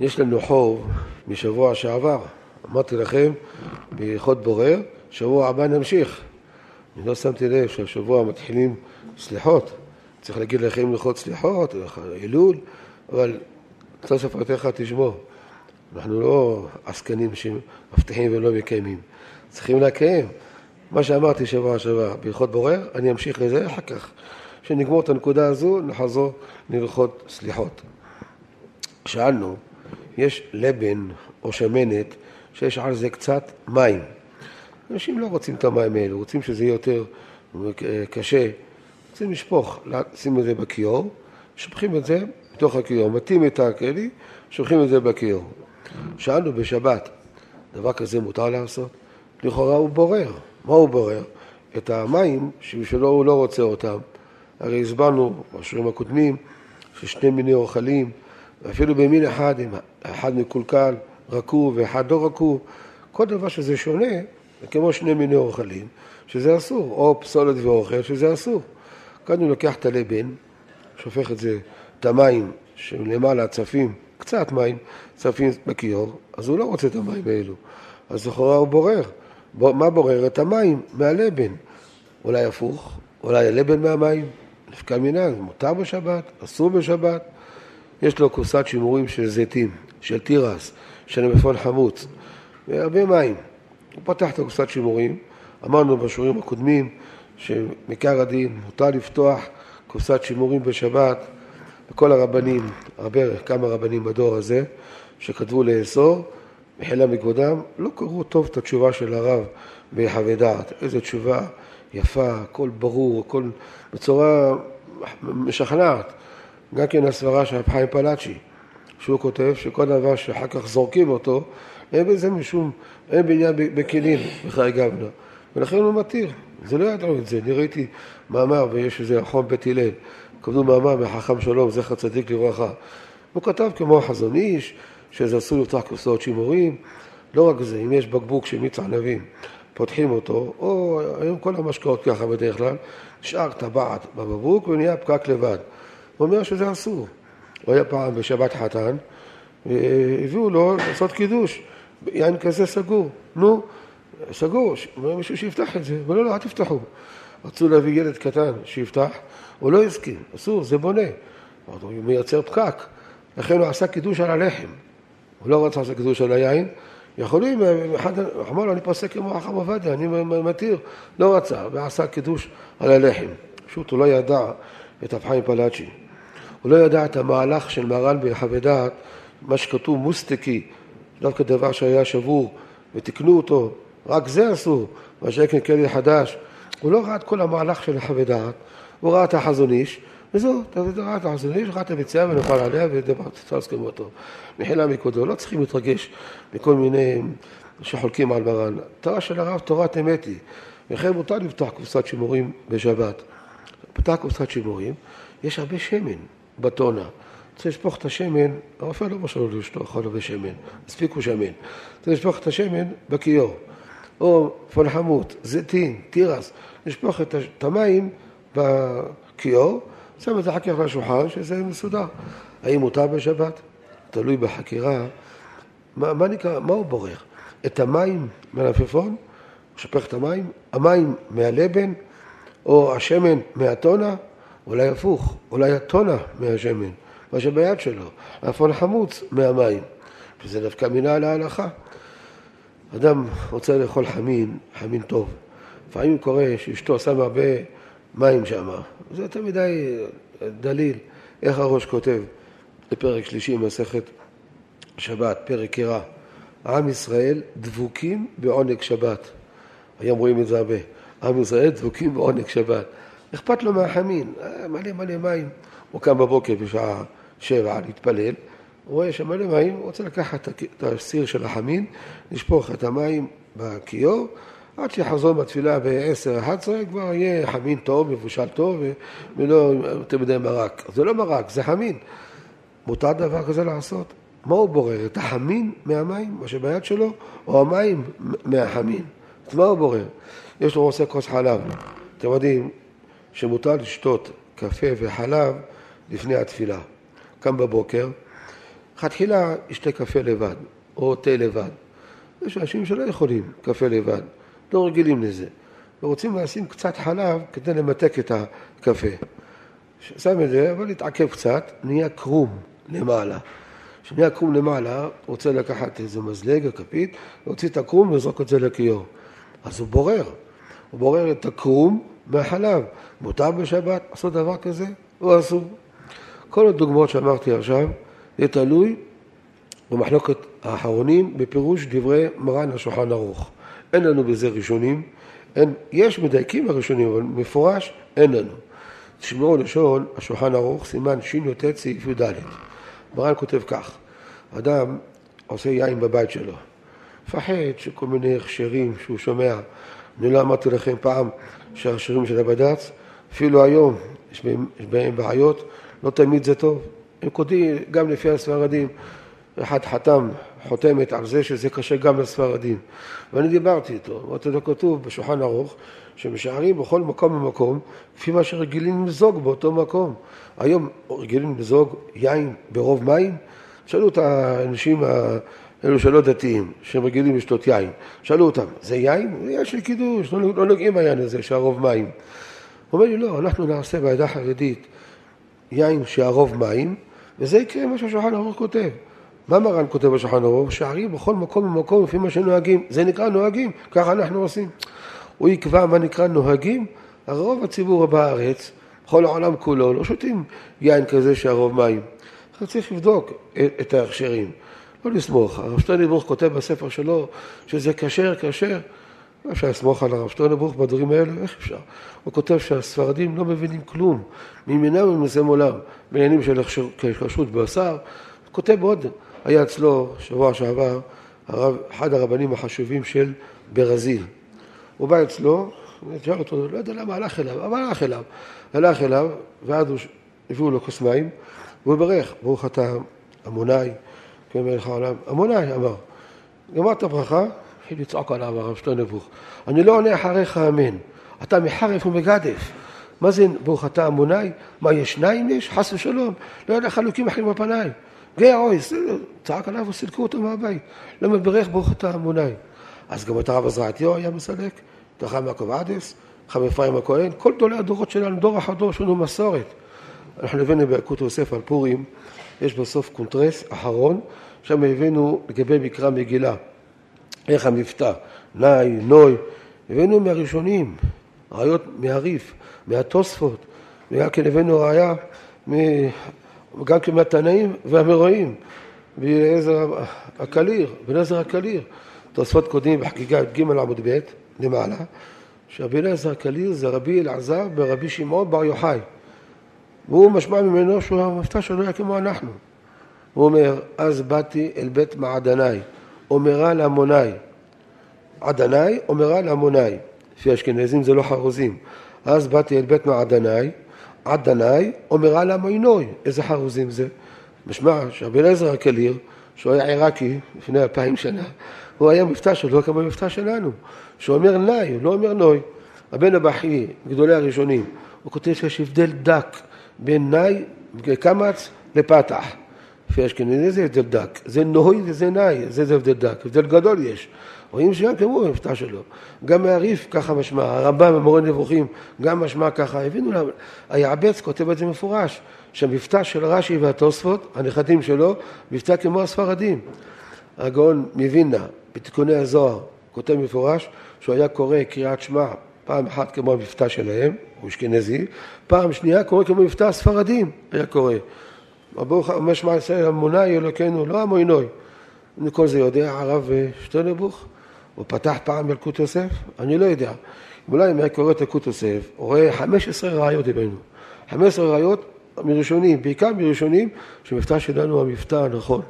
יש לנו חוב משבוע שעבר, אמרתי לכם, בהלכות בורר, שבוע הבא נמשיך. אני לא שמתי לב שהשבוע מתחילים סליחות, צריך להגיד לכם הלכות סליחות, אלול, אבל סוף פרטיך תשמור. אנחנו לא עסקנים שמבטיחים ולא מקיימים, צריכים לקיים. מה שאמרתי שבוע שעבר בהלכות בורר, אני אמשיך לזה אחר כך. כשנגמור את הנקודה הזו, נחזור להלכות סליחות. שאלנו יש לבן או שמנת שיש על זה קצת מים. אנשים לא רוצים את המים האלו, רוצים שזה יהיה יותר קשה. רוצים לשפוך, לשים את זה בכיור, שופכים את זה בתוך הכיור, מטים את הכלי, שופכים את זה בכיור. שאלנו בשבת, דבר כזה מותר לעשות? לכאורה הוא בורר. מה הוא בורר? את המים שבשבילו הוא לא רוצה אותם. הרי הסברנו בשיעורים הקודמים ששני מיני אוכלים ואפילו במין אחד, אם אחד מקולקל, רקוב ואחד לא רקוב, כל דבר שזה שונה, זה כמו שני מיני אוכלים, שזה אסור, או פסולת ואוכל, שזה אסור. כאן הוא לוקח את הלבן, שופך את זה, את המים שלמעלה צפים, קצת מים, צפים בכיור, אז הוא לא רוצה את המים האלו. אז לכאורה הוא בורר. מה בורר? את המים מהלבן. אולי הפוך, אולי הלבן מהמים, נפקא מנהג, מותר בשבת, אסור בשבת. יש לו קופסת שימורים של זיתים, של תירס, של מפון חמוץ, והרבה מים. הוא פתח את הקופסת שימורים, אמרנו בשיעורים הקודמים שמעיקר הדין מותר לפתוח קופסת שימורים בשבת, וכל הרבנים, הרבה, כמה רבנים בדור הזה, שכתבו לאסור, מחילה מכבודם, לא קראו טוב את התשובה של הרב ביחווה דעת. איזו תשובה יפה, הכל ברור, הכל בצורה משכנעת. גם כן הסברה של רב חיים פלאצ'י, שהוא כותב שכל דבר שאחר כך זורקים אותו, אין בזה משום, אין בעניין בכלים, בחיי גבנה. ולכן הוא מתיר. זה לא ידעו את זה. אני ראיתי מאמר, ויש איזה חום בית הלל, כתבו מאמר מחכם שלום, זכר צדיק לברכה. הוא כתב כמו חזון איש, שזה אסור לפתוח קופסאות שימורים. לא רק זה, אם יש בקבוק של מיץ ענבים, פותחים אותו, או היום כל המשקאות ככה בדרך כלל, נשאר טבעת בבקבוק ונהיה פקק לבד. הוא אומר שזה אסור. הוא היה פעם בשבת חתן, והביאו לו לעשות קידוש, יין כזה סגור. נו, סגור, אומר מישהו שיפתח את זה, אבל לא, לא, אל תפתחו. רצו להביא ילד קטן שיפתח, הוא לא הסכים, אסור, זה בונה. הוא מייצר פקק, לכן הוא עשה קידוש על הלחם. הוא לא רצה לעשות קידוש על היין, יכולים, אחד אמר לו, אני פוסק כמו החם עובדיה, אני מתיר, לא רצה, ועשה קידוש על הלחם. פשוט הוא לא ידע את אבחיים פלאצ'י. הוא לא ידע את המהלך של מרן בחוות דעת, מה שכתוב מוסטקי, דווקא דבר שהיה שבור, ותיקנו אותו, רק זה אסור, מה שיקן כלי חדש. הוא לא ראה את כל המהלך של חוות דעת, הוא ראה את החזון איש, וזהו, אתה ראה את החזון איש, ראה את המציאה ונפל עליה ודבר להסכים אותו. מחילה מכבודו, לא צריכים להתרגש מכל מיני שחולקים על מרן. תורה של הרב, תורת אמת היא. וכן מותר לפתוח קופסת שימורים בשבת. פתח קופסת שימורים, יש הרבה שמן. בטונה. רוצה לשפוך את השמן, הרופא לא מרשה לו לשלוח הרבה שמן, הספיקו שמן. רוצה לשפוך את השמן בכיור. או פלחמות, זיתים, תירס, לשפוך את המים בכיור, שם את זה אחר כך על השולחן, שזה מסודר. האם מותר בשבת? תלוי בחקירה. מה, מה נקרא, מה הוא בורר? את המים מהלפפון? הוא שופך את המים? המים מהלבן? או השמן מהטונה? אולי הפוך, אולי הטונה מהשמן, מה שביד שלו, אפון חמוץ מהמים, וזה דווקא מינה להלכה. אדם רוצה לאכול חמין, חמין טוב. לפעמים קורה שאשתו שמה הרבה מים שם, זה יותר מדי דליל. איך הראש כותב בפרק שלישי במסכת שבת, פרק ירא, עם ישראל דבוקים בעונג שבת. היום רואים את זה הרבה. עם ישראל דבוקים בעונג שבת. אכפת לו מהחמין, אה, מלא מלא מים. הוא קם בבוקר בשעה שבע להתפלל, הוא רואה שמלא מים, הוא רוצה לקחת את הסיר של החמין, לשפוך את המים בכיור, עד שיחזור בתפילה ב-10-11 כבר יהיה חמין טוב, מבושל טוב, ולא יותר מדי מרק. זה לא מרק, זה חמין. מותר דבר כזה לעשות? מה הוא בורר? את החמין מהמים, מה שביד שלו, או המים מהחמין? אז מה הוא בורר? יש לו רוצה כוס חלב. אתם יודעים, שמותר לשתות קפה וחלב לפני התפילה. קם בבוקר, לכתחילה ישתה קפה לבד, או תה לבד. יש אנשים שלא יכולים קפה לבד, לא רגילים לזה, ורוצים לשים קצת חלב כדי למתק את הקפה. שם את זה, אבל להתעכב קצת, נהיה קרום למעלה. כשנהיה קרום למעלה, רוצה לקחת איזה מזלג או כפית, להוציא את הקרום ולזרוק את זה לכיור. אז הוא בורר, הוא בורר את הקרום מהחלב. מותר בשבת לעשות דבר כזה? או אסור? כל הדוגמאות שאמרתי עכשיו, זה תלוי במחלוקת האחרונים בפירוש דברי מרן השולחן ערוך. אין לנו בזה ראשונים, אין, יש מדייקים הראשונים, אבל מפורש אין לנו. תשמעו לשון השולחן ערוך, סימן שי"ט סעיף י"ד. מרן כותב כך, אדם עושה יין בבית שלו, מפחד שכל מיני הכשרים שהוא שומע, אני לא אמרתי לכם פעם שההכשרים של הבד"ץ, אפילו היום יש בהם, יש בהם בעיות, לא תמיד זה טוב. הם כותבים גם לפי הספרדים, אחד חתם חותמת על זה שזה קשה גם לספרדים. ואני דיברתי איתו, אמרתי לו כתוב בשולחן ערוך שמשערים בכל מקום ומקום לפי מה שרגילים למזוג באותו מקום. היום רגילים למזוג יין ברוב מים? שאלו את האנשים אלו שלא דתיים, שהם רגילים לשתות יין, שאלו אותם, זה יין? יש לי קידוש, לא, לא נוגעים ביין הזה שהרוב מים. הוא אומר לי, לא, אנחנו נעשה בעדה החרדית יין שהרוב מים, וזה יקרה מה שהשולחן ערוך כותב. מה מרן כותב בשולחן ערוך? שערים בכל מקום ומקום לפי מה שנוהגים. זה נקרא נוהגים, ככה אנחנו עושים. הוא יקבע מה נקרא נוהגים, הרוב הציבור בארץ, בכל העולם כולו, לא שותים יין כזה שהרוב מים. צריך לבדוק את ההכשרים, לא לסמוך. הרב שטרנבוך כותב בספר שלו שזה כשר, כשר. לא אפשר לסמוך על הרב שטרנבוך בדברים האלה, איך אפשר? הוא כותב שהספרדים לא מבינים כלום, מימינם ומזם עולם, בעניינים של כשרות בשר. הוא כותב עוד, היה אצלו שבוע שעבר הרב, אחד הרבנים החשובים של ברזיל. הוא בא אצלו, שאל אותו, לא יודע למה הלך אליו, אבל הלך אליו. הלך אליו, ואז הביאו לו כוס מים, והוא ברך, ברוך אתה עמוני, כן מלך העולם. עמוני אמר, גמר את הברכה, התחיל לצעוק עליו הרב שטרנבוך, אני לא עונה אחריך אמן, אתה מחרף ומגדף. מה זה ברוך אתה עמוני? מה יש שניים יש? חס ושלום. לא יודע חלוקים אחרים בפניים. גאה אוי, צעק עליו וסילקו אותו מהבית. למה ברך ברוך אתה עמוני? אז גם את הרב עזרעתיו היה מסלק, את הרב יעקב עדס, חם אפרים הכהן, כל גדולי הדורות שלנו, דור אחר דור, יש לנו מסורת. אנחנו הבאנו ביקוד יוסף על פורים, יש בסוף קונטרס אחרון, שם הבאנו לגבי מקרא מגילה, איך המבטא, נאי, נוי, הבאנו מהראשונים, ראיות מהריף, מהתוספות, וגם כן הבאנו ראיה גם כן מהתנאים והמרואים, ואליעזר הקליר, בן עזר הקליר, תוספות קודמים בחגיגה י"ג עמוד ב' למעלה, שרבי אליעזר הקליר זה רבי אלעזר ברבי שמעון בר יוחאי. והוא משמע ממנו שהוא המבטא שלו היה כמו אנחנו. הוא אומר, אז באתי אל בית מעדני, אומרה להמוני. עדני, אומרה להמוני. לפי אשכנזים זה לא חרוזים. אז באתי אל בית מעדני, עדני, אומרה להמוינוי. איזה חרוזים זה? משמע שרבי אליעזר הקליר, שהוא היה עיראקי לפני אלפיים שנה, הוא היה מבטא שלו כמו מבטא שלנו, שהוא אומר נאי, הוא לא אומר נוי. הבן הבכי, גדולי הראשונים, הוא כותב שיש הבדל דק בין נאי, קמץ, לפתח. לפי אשכנזי זה הבדל דק. זה נוי וזה נאי, זה הבדל דק. הבדל גדול יש. רואים שגם כמו המבטא שלו. גם מהריף ככה משמע, הרמב"ם במורה נבוכים גם משמע ככה. הבינו למה. היעבץ כותב את זה מפורש, שהמבטא של רש"י והתוספות, הנכדים שלו, מבטא כמו הספרדים. הגאון מווילנה, בתיקוני הזוהר, כותב מפורש שהוא היה קורא קריאת שמע פעם אחת כמו המבטא שלהם, הוא אשכנזי, פעם שנייה קורא כמו מבטא הספרדים, היה קורא. ברוך אומר שמע ישראל המוני אלוקינו, לא המוינוי. כל זה יודע הרב שטרנבוך? הוא פתח פעם ילקוט יוסף? אני לא יודע. אולי אם היה קורא את ילקוט יוסף, הוא רואה 15 ראיות הבאנו. 15 ראיות מראשונים, בעיקר מראשונים, שמבטא שלנו הוא המבטא הנכון.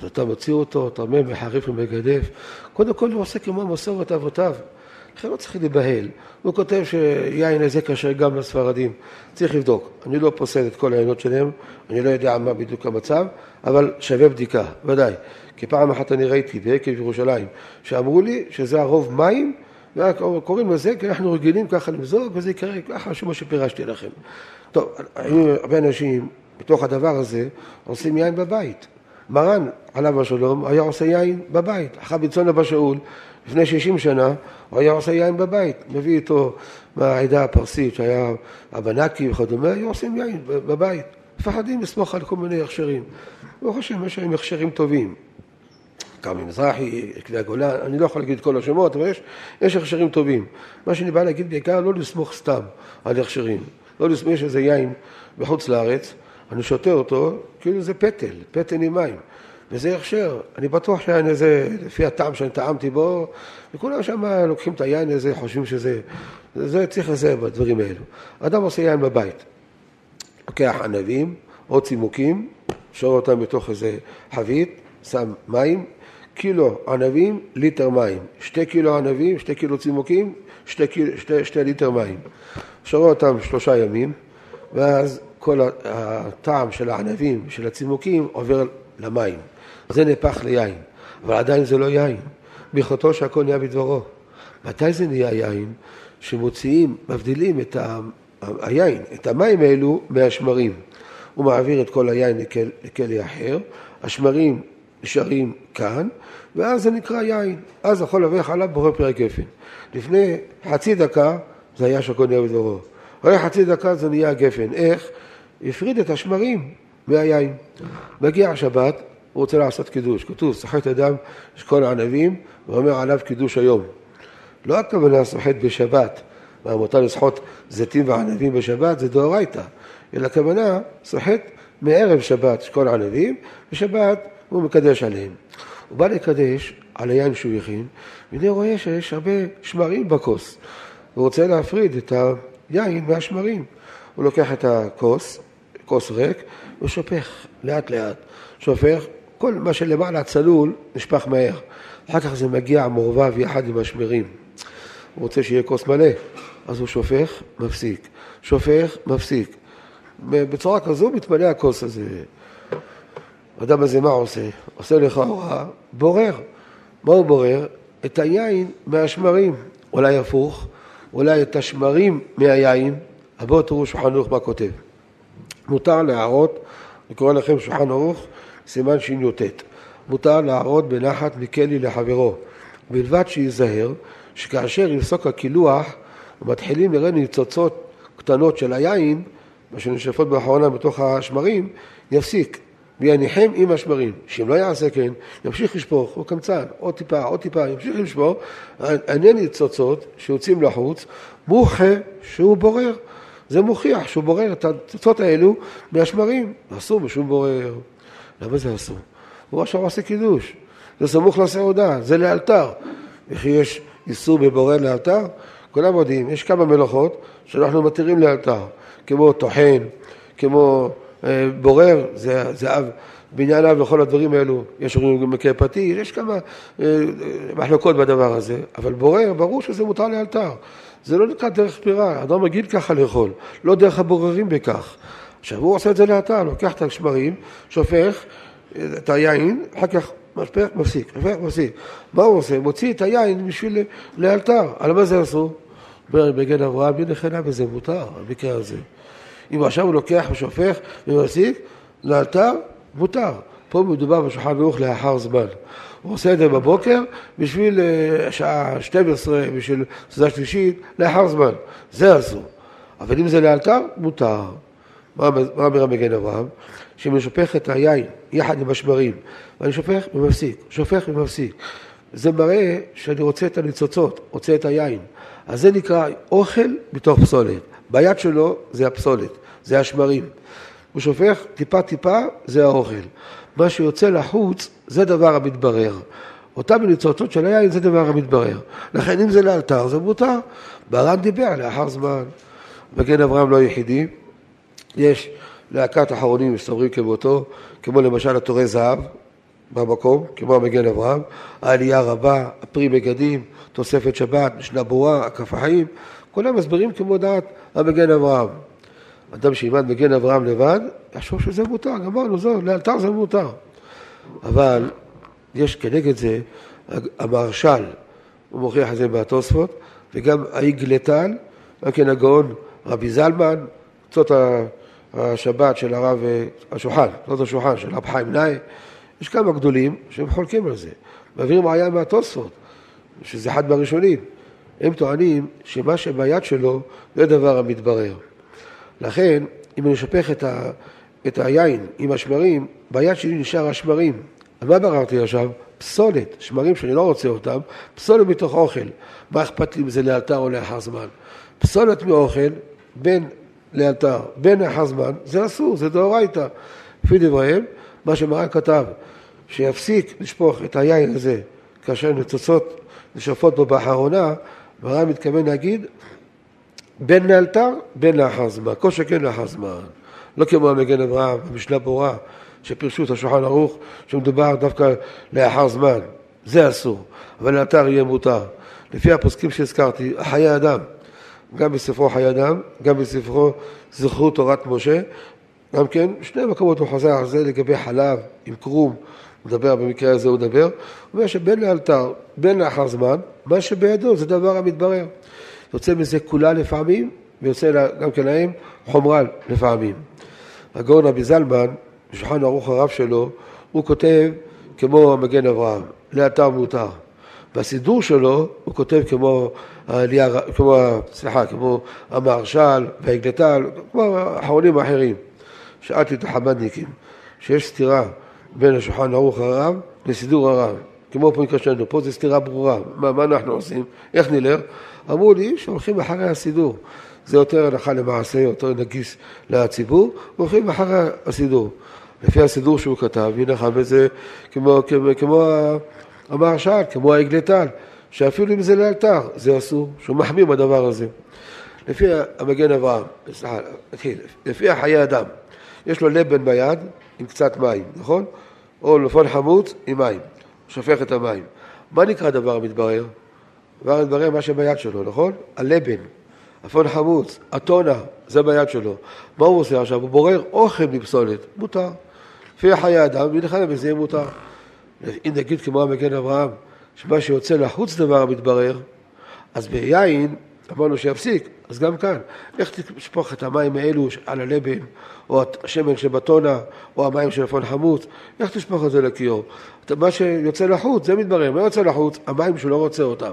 אז אתה מוציא אותו, אתה אומר מחריף ומגדף. קודם כל הוא עושה כמו מסורת אבותיו. לכן לא צריך להיבהל. הוא כותב שיין הזה קשה גם לספרדים. צריך לבדוק. אני לא פוסל את כל העיינות שלהם, אני לא יודע מה בדיוק המצב, אבל שווה בדיקה, ודאי. כי פעם אחת אני ראיתי בעקב ירושלים, שאמרו לי שזה הרוב מים, וקוראים לזה כי אנחנו רגילים ככה למזוג, וזה יקרה ככה שמה שפירשתי לכם. טוב, הרבה אנשים בתוך הדבר הזה עושים יין בבית. מרן, עליו השלום, היה עושה יין בבית. אחר בצאן אבא שאול, לפני 60 שנה, הוא היה עושה יין בבית. מביא איתו מהעדה הפרסית, שהיה הבנקי וכדומה, היו עושים יין בבית. מפחדים לסמוך על כל מיני הכשרים. ברוך השם, יש להם הכשרים טובים. כרמי מזרחי, עקבי הגולן, אני לא יכול להגיד את כל השמות, אבל יש, יש הכשרים טובים. מה שאני בא להגיד בעיקר, לא לסמוך סתם על הכשרים. לא לסמוך, יש איזה יין בחוץ לארץ, אני שותה אותו, כאילו זה פטל, פטל עם מים. וזה הכשר. אני בטוח שהיין הזה, לפי הטעם שאני טעמתי בו, וכולם שם לוקחים את היין הזה, חושבים שזה... זה צריך לזה בדברים האלו. אדם עושה יין בבית. לוקח ענבים או צימוקים, שור אותם בתוך איזה חבית, שם מים, קילו ענבים, ליטר מים. שתי קילו ענבים, שתי קילו צימוקים, שתי, קיל, שתי, שתי ליטר מים. שרו אותם שלושה ימים, ואז כל הטעם של הענבים, של הצימוקים, עובר למים. זה נהפך ליין, אבל עדיין זה לא יין. ביכולתו שהכל נהיה בדברו. מתי זה נהיה יין? שמוציאים, מבדילים את. היין, את המים האלו מהשמרים. הוא מעביר את כל היין לכל, לכלי אחר, השמרים נשארים כאן, ואז זה נקרא יין. אז יכול לברך עליו בורא פרק גפן. לפני חצי דקה זה היה שהכל נהיה בדברו. אחרי חצי דקה זה נהיה גפן. איך? הפריד את השמרים מהיין. מגיע השבת, הוא רוצה לעשות קידוש. כתוב, סוחט אדם כל הענבים, ואומר עליו קידוש היום. לא הכוונה סוחט בשבת, מה מותר לסחוט זיתים וענבים בשבת, זה דאורייתא, אלא הכוונה סוחט מערב שבת כל הענבים, בשבת הוא מקדש עליהם. הוא בא לקדש על היין שהוא הכין, והנה רואה שיש הרבה שמרים בכוס. הוא רוצה להפריד את היין מהשמרים. הוא לוקח את הכוס, כוס ריק, ושופך לאט לאט. שופך, כל מה שלמעלה צלול נשפך מהר. אחר כך זה מגיע מעורבב יחד עם השמרים. הוא רוצה שיהיה כוס מלא, אז הוא שופך, מפסיק. שופך, מפסיק. בצורה כזו מתמלא הכוס הזה. האדם הזה מה עושה? עושה לך הוראה, בורר. מה הוא בורר? את היין מהשמרים. אולי הפוך, אולי את השמרים מהיין. אבל תראו שולחן מה כותב. מותר להראות, אני קורא לכם שולחן ערוך, סימן שי"ט. מותר להראות בנחת מכלי לחברו, בלבד שייזהר שכאשר יפסוק הקילוח ומתחילים לראה ניצוצות קטנות של היין, מה שנשפות באחרונה בתוך השמרים, יפסיק ויניחם עם השמרים. שאם לא יעשה כן, ימשיך לשפוך, הוא קמצן, עוד טיפה, עוד טיפה, ימשיך לשפוך, עיני ניצוצות שיוצאים לחוץ, מוחה שהוא בורר. זה מוכיח שהוא בורר את הניצוצות האלו מהשמרים. אסור בשום בורר. למה זה אסור? הוא עכשיו עושה קידוש. זה סמוך לסעודה, זה לאלתר. וכי יש איסור בבורר לאלתר? כולם יודעים, יש כמה מלאכות שאנחנו מתירים לאלתר, כמו טוחן, כמו אה, בורר, זה, זה אב, בניין אב וכל הדברים האלו, יש אומרים גם מקרה פטיש, יש כמה אה, מחלוקות בדבר הזה, אבל בורר, ברור שזה מותר לאלתר. זה לא נקרא דרך פירה, אדם רגיל ככה לאכול, לא דרך הבוררים בכך. עכשיו הוא עושה את זה לאלתר, לוקח את השמרים, שופך את היין, אחר כך משפך, מפסיק, משפך, מפסיק. מה הוא עושה? מוציא את היין בשביל לאלתר. על מה זה אסור? בגן אברהם, מי נכנע בזה מותר, במקרה הזה. אם עכשיו הוא לוקח ושופך ומפסיק, לאלתר, מותר. פה מדובר בשולחן ערוך לאחר זמן. הוא עושה את זה בבוקר בשביל אה, שעה 12, בשביל סעודה שלישית, לאחר זמן. זה אסור. אבל אם זה לאלתר, מותר. מה אומר המגן אברהם? שופך את היין יחד עם השמרים, ואני שופך ומפסיק, שופך ומפסיק, זה מראה שאני רוצה את הניצוצות, רוצה את היין. אז זה נקרא אוכל מתוך פסולת. ביד שלו זה הפסולת, זה השמרים. הוא שופך טיפה-טיפה, זה האוכל. מה שיוצא לחוץ, זה דבר המתברר. אותם ניצוצות של היין זה דבר המתברר. לכן אם זה לאלתר, זה מותר. ברן דיבר לאחר זמן. מגן אברהם לא יחידי. יש להקת אחרונים מסתברים כמותו, כמו למשל התורי זהב במקום, כמו המגן אברהם, העלייה רבה, הפרי מגדים, תוספת שבת, משנה ברורה, הכף החיים, כולם מסבירים כמו דעת המגן אברהם. אדם שילמד מגן אברהם לבד, יחשוב שזה מותר, גמרנו, זהו, לאלתר זה מותר. אבל יש כנגד זה המהרש"ל, הוא מוכיח את זה בתוספות, וגם האיגלתן, גם כן הגאון רבי זלמן, קצות השבת של הרב השולחן, קצות השולחן של רב חיים נאי, יש כמה גדולים שהם חולקים על זה. מעבירים מעיין מהתוספות, שזה אחד מהראשונים. הם טוענים שמה שביד שלו זה דבר המתברר. לכן, אם אני אשפך את, ה, את היין עם השמרים, ביד שלי נשאר השמרים. על מה בררתי עכשיו? פסולת, שמרים שאני לא רוצה אותם, פסולת מתוך אוכל. מה אכפת לי אם זה לאלתר או לאחר זמן? פסולת מאוכל, בין לאלתר, בין לאחר זמן, זה אסור, זה דאורייתא. לפי דבריהם, מה שמרן כתב, שיפסיק לשפוך את היין הזה כאשר ניצוצות נשרפות בו באחרונה, מרן מתכוון להגיד בין לאלתר, בין לאחר זמן, כל שכן לאחר זמן. לא כמו המגן אברהם, המשנה ברורה, שפירשו את השולחן ערוך, שמדובר דווקא לאחר זמן, זה אסור, אבל לאלתר יהיה מותר. לפי הפוסקים שהזכרתי, חיי אדם, גם בספרו חיי אדם, גם בספרו זכרו תורת משה, גם כן, שני מקומות הוא חוזר על זה לגבי חלב עם הוא מדבר, במקרה הזה הוא מדבר, הוא אומר שבין לאלתר, בין לאחר זמן, מה שבידו זה דבר המתברר. יוצא מזה כולה לפעמים, ויוצא גם כן להם חומרן לפעמים. הגאון רבי זלמן, בשולחן ערוך הרב שלו, הוא כותב כמו המגן אברהם, לאתר מותר. בסידור שלו הוא כותב כמו כמו, סליחה, כמו המהרש"ל והאגדתל, כמו האחרונים האחרים. שאלתי את החב"דניקים, שיש סתירה בין השולחן ערוך הרב לסידור הרב, כמו פה נקשרנו, פה זו סתירה ברורה, מה, מה אנחנו עושים, איך נלך? אמרו לי שהולכים אחרי הסידור, זה יותר הלכה למעשה, יותר נגיס לציבור, הולכים אחרי הסידור. לפי הסידור שהוא כתב, הנה בזה כמו, כמו, כמו המהרש"ל, כמו האגלטל, שאפילו אם זה לאלתר, זה אסור, שהוא מחמיר בדבר הזה. לפי המגן אברהם, סליחה, לפי החיי אדם, יש לו לבן ביד עם קצת מים, נכון? או לפון חמוץ עם מים, שופך את המים. מה נקרא דבר המתברר? דבר המתברר מה שביד שלו, נכון? הלבן, אפון חמוץ, הטונה, זה ביד שלו. מה הוא עושה עכשיו? הוא בורר אוכל מפסולת, מותר. לפי חיי אדם, מלחמה בזה יהיה מותר. אם נגיד כמו המגן אברהם, שמה שיוצא לחוץ דבר המתברר, אז ביין אמרנו שיפסיק, אז גם כאן, איך תשפוך את המים האלו על הלבן, או השמן שבטונה, או המים של אפון חמוץ, איך תשפוך את זה לכיור? מה שיוצא לחוץ, זה מתברר, מה יוצא לחוץ? המים שהוא לא רוצה אותם.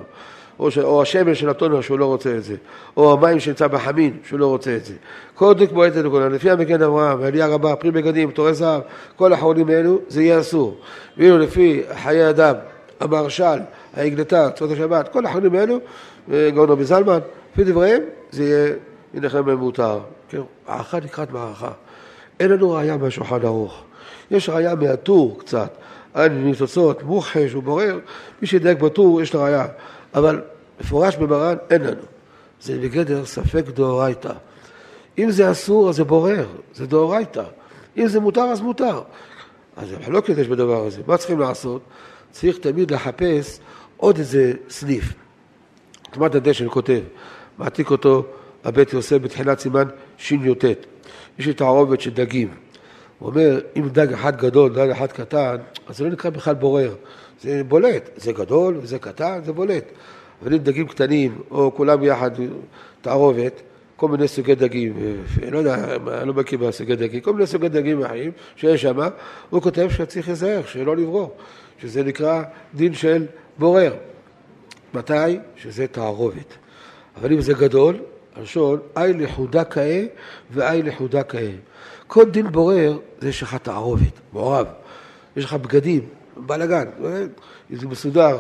או, ש... או השמן של הטונה שהוא לא רוצה את זה, או המים שנמצא בחמין שהוא לא רוצה את זה. כל דוק מועד לכולם, לפי המגן אברהם, ועלייה רבה, פרי בגדים, תורי זהב, כל החולים האלו, זה יהיה אסור. ואילו לפי חיי אדם, המהרש"ל, העגלתה, צוות השבת, כל החולים האלו, גאון רבי זלמן, לפי דבריהם, זה יהיה מנחם במותר. כן, הערכה לקראת מערכה. אין לנו ראייה מהשולחן ערוך. יש ראייה מהטור קצת, על ניצוצות, מוחש ובורר, מי שידייק בטור יש לו ראייה. אבל מפורש במרן אין לנו. זה בגדר ספק דאורייתא. אם זה אסור, אז זה בורר, זה דאורייתא. אם זה מותר, אז מותר. אז מחלוקת יש בדבר הזה. מה צריכים לעשות? צריך תמיד לחפש עוד איזה סניף. תמת הדשן כותב, מעתיק אותו הבית יוסף בתחילת סימן שי"ט. יש לי תערובת של דגים. הוא אומר, אם דג אחד גדול, דג אחד קטן, אז זה לא נקרא בכלל בורר. זה בולט, זה גדול וזה קטן, זה בולט. אבל אם דגים קטנים, או כולם יחד, תערובת, כל מיני סוגי דגים, לא יודע, אני לא מכיר בסוגי דגים, כל מיני סוגי דגים אחרים שיש שם, הוא כותב שצריך להיזהר, שלא לברור, שזה נקרא דין של בורר. מתי? שזה תערובת. אבל אם זה גדול, הראשון, אי לחודה כאה ואי לחודה כאה. כל דין בורר זה יש לך תערובת, מעורב. יש לך בגדים, בלאגן, זה מסודר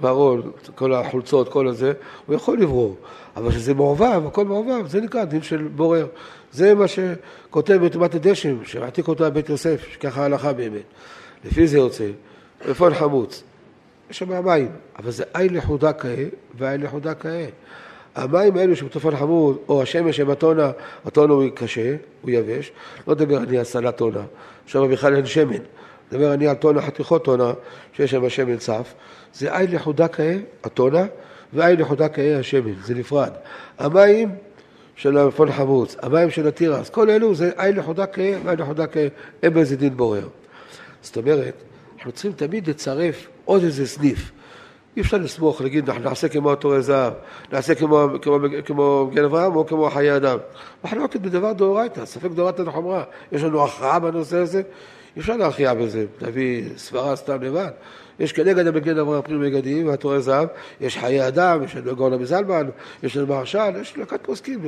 בארון, כל החולצות, כל הזה, הוא יכול לברור. אבל כשזה מעובב, הכל מעובב, זה נקרא דין של בורר. זה מה שכותב בתאומת הדשם, שמעתיק אותו בית יוסף, שככה ההלכה באמת. לפי זה יוצא, רפון חמוץ, יש שם מים, אבל זה אי לחודה כהה ואי לחודה כהה. המים האלו שבתופן חמור, או השמש שבטונה, הטונה הוא קשה, הוא יבש, לא מדבר אני על סלט טונה, שם בכלל אין שמן. מדבר אני על טונה, חתיכות טונה, שיש שם שמן צף, זה עין לחודה כהה, הטונה, ועין לחודה כהה השמן, זה נפרד. המים של הפון חמוץ, המים של התירס, כל אלו זה עין לחודה כהה ועין לחודה כהה, אין באיזה דין בורר. זאת אומרת, אנחנו צריכים תמיד לצרף עוד איזה סניף. אי אפשר לסמוך, להגיד, אנחנו נעשה כמו התורי זהב, נעשה כמו, כמו, כמו גן אברהם או כמו חיי אדם. מחלוקת בדבר דאורייתא, ספק דאורייתא לחומרה. יש לנו הכרעה בנושא הזה, אי אפשר להכריע בזה, להביא סברה סתם לבד. יש כנגד המגן אברהם פנים מגדים, והתורה זהב, יש חיי אדם, יש לנו גאונה מזלמן, יש לנו מהרש"ל, יש לקט פוסקים,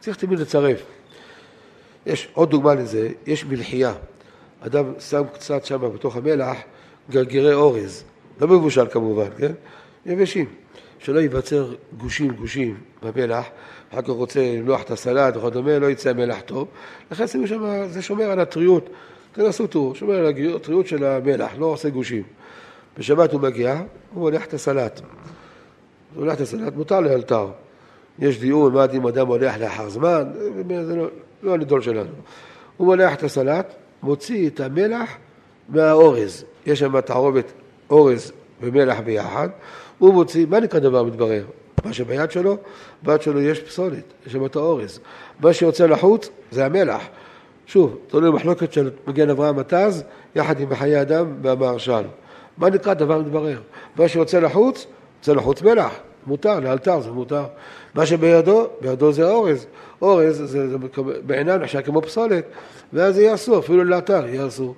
צריך תמיד לצרף. יש עוד דוגמה לזה, יש מלחייה. אדם שם קצת שם בתוך המלח גרגירי אורז, לא מבושל כמובן, כן? יבשים. שלא ייווצר גושים גושים במלח, אחר כך רוצה למלוח את הסלט וכדומה, לא יצא מלח טוב. לכן שימו שם, זה שומר על הטריות, תנסו טור, שומר על הטריות של המלח, לא עושה גושים. בשבת הוא מגיע, הוא הולך את הסלט. הוא הולך את הסלט, מותר לאלתר. יש דיון מה אם אדם הולך לאחר זמן, זה לא, לא הנדול שלנו. הוא מולח את הסלט, מוציא את המלח מהאורז. יש שם תערובת אורז ומלח ביחד. הוא מוציא, מה נקרא דבר מתברר? מה שביד שלו, ביד שלו יש פסולת, יש שם את האורז. מה שיוצא לחוץ זה המלח. שוב, תלוי במחלוקת של מגן אברהם מטז, יחד עם חיי אדם והמהרש"ל. מה נקרא דבר מתברר? מה שיוצא לחוץ, יוצא לחוץ מלח. מותר, לאלתר זה מותר. מה שבידו, בידו זה אורז. אורז זה, זה בעיניו נחשב כמו פסולת, ואז יהיה אסור, אפילו לאתר יהיה אסור.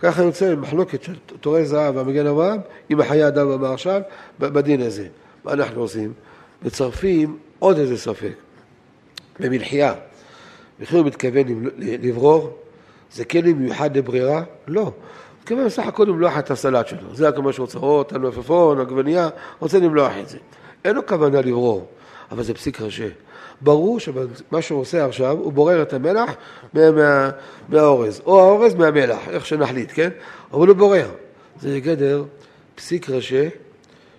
ככה יוצא מחלוקת של תורי זהב והמגן אברהם עם החיי אדם והמהרש"ל בדין הזה. מה אנחנו עושים? מצרפים עוד איזה ספק, במלחייה. וכי הוא מתכוון לברור? זה כלי כן מיוחד לברירה? לא. מתכוון בסך הכל למלוח את הסלט שלו. זה כמו שהוא רוצה, או תנופפון, עגבנייה, רוצה למלוח את זה. אין לו כוונה לברור, אבל זה פסיק ראשי. ברור שמה שהוא עושה עכשיו, הוא בורר את המלח מה, מה, מהאורז, או האורז מהמלח, איך שנחליט, כן? אבל הוא בורר. זה גדר פסיק ראשי,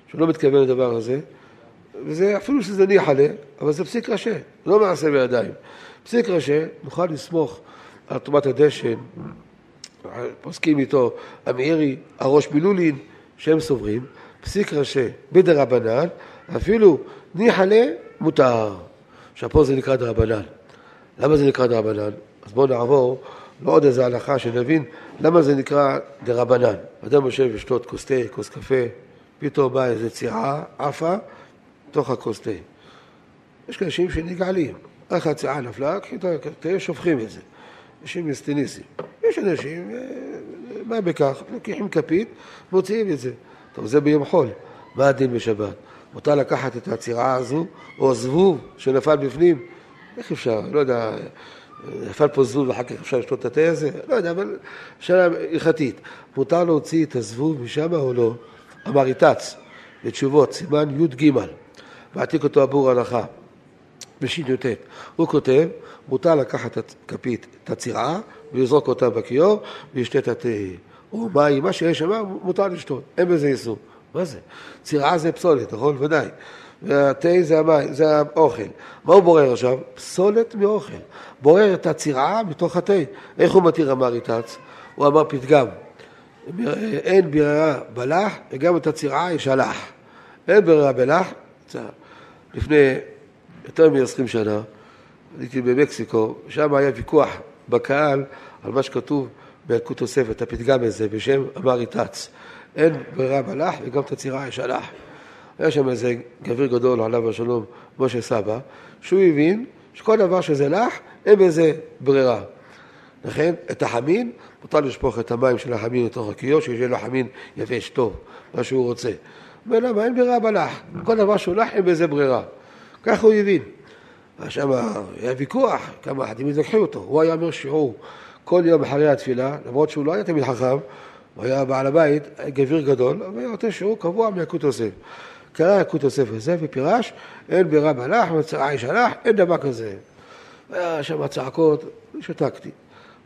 שהוא לא מתכוון לדבר הזה, וזה אפילו שזה ניחא לה, אבל זה פסיק ראשי, לא מעשה בידיים. פסיק ראשי, נוכל לסמוך על טומאת הדשן, פוסקים איתו המאירי, הראש מילולין, שהם סוברים, פסיק ראשי בדרבנן, אפילו ניחא לה מותר. עכשיו פה זה נקרא דרבנן. למה זה נקרא דרבנן? אז בואו נעבור לעוד איזה הלכה שנבין למה זה נקרא דרבנן. אדם יושב לשתות כוס תה, כוס קפה, פתאום באה איזה צירה, עפה, תוך הכוס תה. יש אנשים שנגעלים, איך הצירה נפלה, קחי את התה, שופכים את זה. אנשים מסטיניסים. יש אנשים, אה, מה בכך, לוקחים כפית, מוציאים את זה. טוב, זה ביום חול. מה הדין בשבת? מותר לקחת את הצירה הזו, או זבוב שנפל בפנים, איך אפשר? לא יודע, נפל פה זבוב ואחר כך אפשר לשתות את התה הזה? לא יודע, אבל שאלה הלכתית. מותר להוציא את הזבוב משם או לא? אמר איתץ, לתשובות, סימן י"ג, מעתיק אותו עבור הלכה, בשי"ט. הוא כותב, מותר לקחת את כפית, את הצירה, ולזרוק אותה בכיור, ולשתת את התה. או מים, מה שיש שם, מותר לשתות, אין בזה איסור. מה זה? צירה זה פסולת, נכון? ודאי. והתה זה המים, זה האוכל. מה הוא בורר עכשיו? פסולת מאוכל. בורר את הצירה מתוך התה. איך הוא מתיר אמר איתץ? הוא אמר פתגם. אין ברירה בלח, וגם את הצירה יש הלח. אין ברירה בלח. לפני יותר מ-20 שנה, הייתי במקסיקו, שם היה ויכוח בקהל על מה שכתוב בילקוט תוספת, הפתגם הזה, בשם אמר איתץ. אין ברירה מלאך וגם את הצירה יש הלך. היה שם איזה גביר גדול, עליו השלום, משה סבא, שהוא הבין שכל דבר שזה לך, אין בזה ברירה. לכן, את החמין, מותר לשפוך את המים של החמין לתוך הכיור, שיהיה לו חמין יבש טוב, מה שהוא רוצה. ולמה? אין ברירה בלח. כל דבר שהוא לך, אין בזה ברירה. ככה הוא הבין. שם היה ויכוח, כמה אחדים התווכחו אותו. הוא היה אומר שיעור כל יום אחרי התפילה, למרות שהוא לא היה תמיד חכם, הוא היה בעל הבית, גביר גדול, והיה נותן שיעור קבוע מיקוד יוסף. קרא יקוד יוסף וזה, ופירש, אין בירה מלאך, מצרה יש הלך, אין דבר כזה. היה שם צעקות, שתקתי.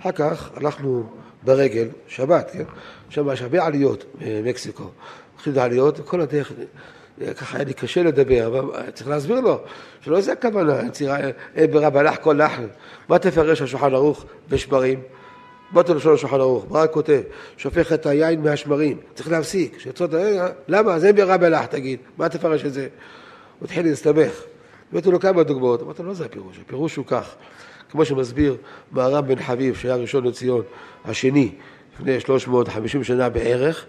אחר כך הלכנו ברגל, שבת, כן? שם יש הרבה עליות במקסיקו. הולכים לעליות, וכל הדרך, ככה היה לי קשה לדבר, אבל צריך להסביר לו, שלא זה הכוונה, אין בירה מלאך כל לחם. מה תפרש על שולחן ערוך בשמרים? באתי לשאול לשולחן ערוך, ברק כותב, שופך את היין מהשמרים, צריך להפסיק, שיצאות, למה? זה בירה בלח, תגיד, מה תפרש את זה? הוא התחיל להסתבך. הבאתי לו כמה דוגמאות, אמרתי לו, לא זה הפירוש, הפירוש הוא כך, כמו שמסביר מהר"ם בן חביב, שהיה ראשון לציון, השני, לפני 350 שנה בערך,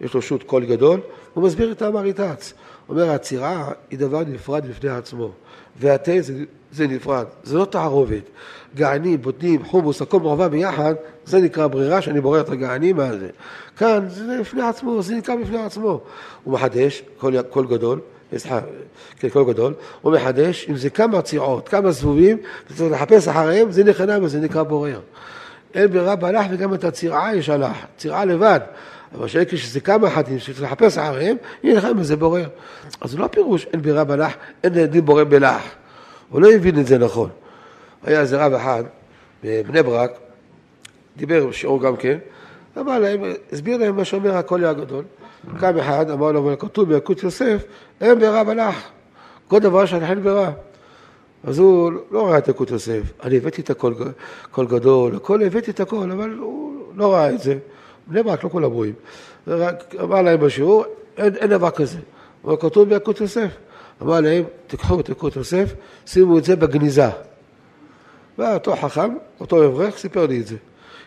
יש לו שו"ת קול גדול, הוא מסביר את המריטץ. אומר, הצירה היא דבר נפרד בפני עצמו, והתה זה זה נפרד, זה לא תערובת. גענים, בוטנים, חומוס, הכל מעורבב ביחד, זה נקרא ברירה שאני בורר את הגענים מהזה. כאן זה לפני עצמו, זה נקרא בפני עצמו. הוא מחדש, כל, כל גדול, סליחה, כן, כל גדול, הוא מחדש, אם זה כמה ציעות, כמה זבובים, וצריך לחפש אחריהם, זה נכנע וזה נקרא בורר. אין ברירה בהלך וגם את הצירעה יש הלך, צירעה לבד. אבל שאלה כשזה כמה חתים שצריך לחפש אחריהם, הנה לכם וזה בורר. אז זה לא פירוש אין ברירה בלח, אין דין בורר בלח. הוא לא הבין את זה נכון. היה איזה רב אחד בבני ברק, דיבר בשיעור גם כן, אמר להם, הסביר להם מה שאומר הקולי הגדול. קם אחד, אמר לו, אבל כתוב בילקוט יוסף, אין ברירה בלח. כל דבר שאין ברירה. אז הוא לא ראה את ילקוט יוסף. אני הבאתי את הקול גדול, הכל הבאתי את הכל, אבל הוא לא ראה את זה. בני ברק לא כולם רואים. אמר להם בשיעור, אין, אין דבר כזה. אבל כתוב בילקוט יוסף. אמר להם, תיקחו את ילקוט יוסף, שימו את זה בגניזה. ואותו חכם, אותו אברך, סיפר לי את זה.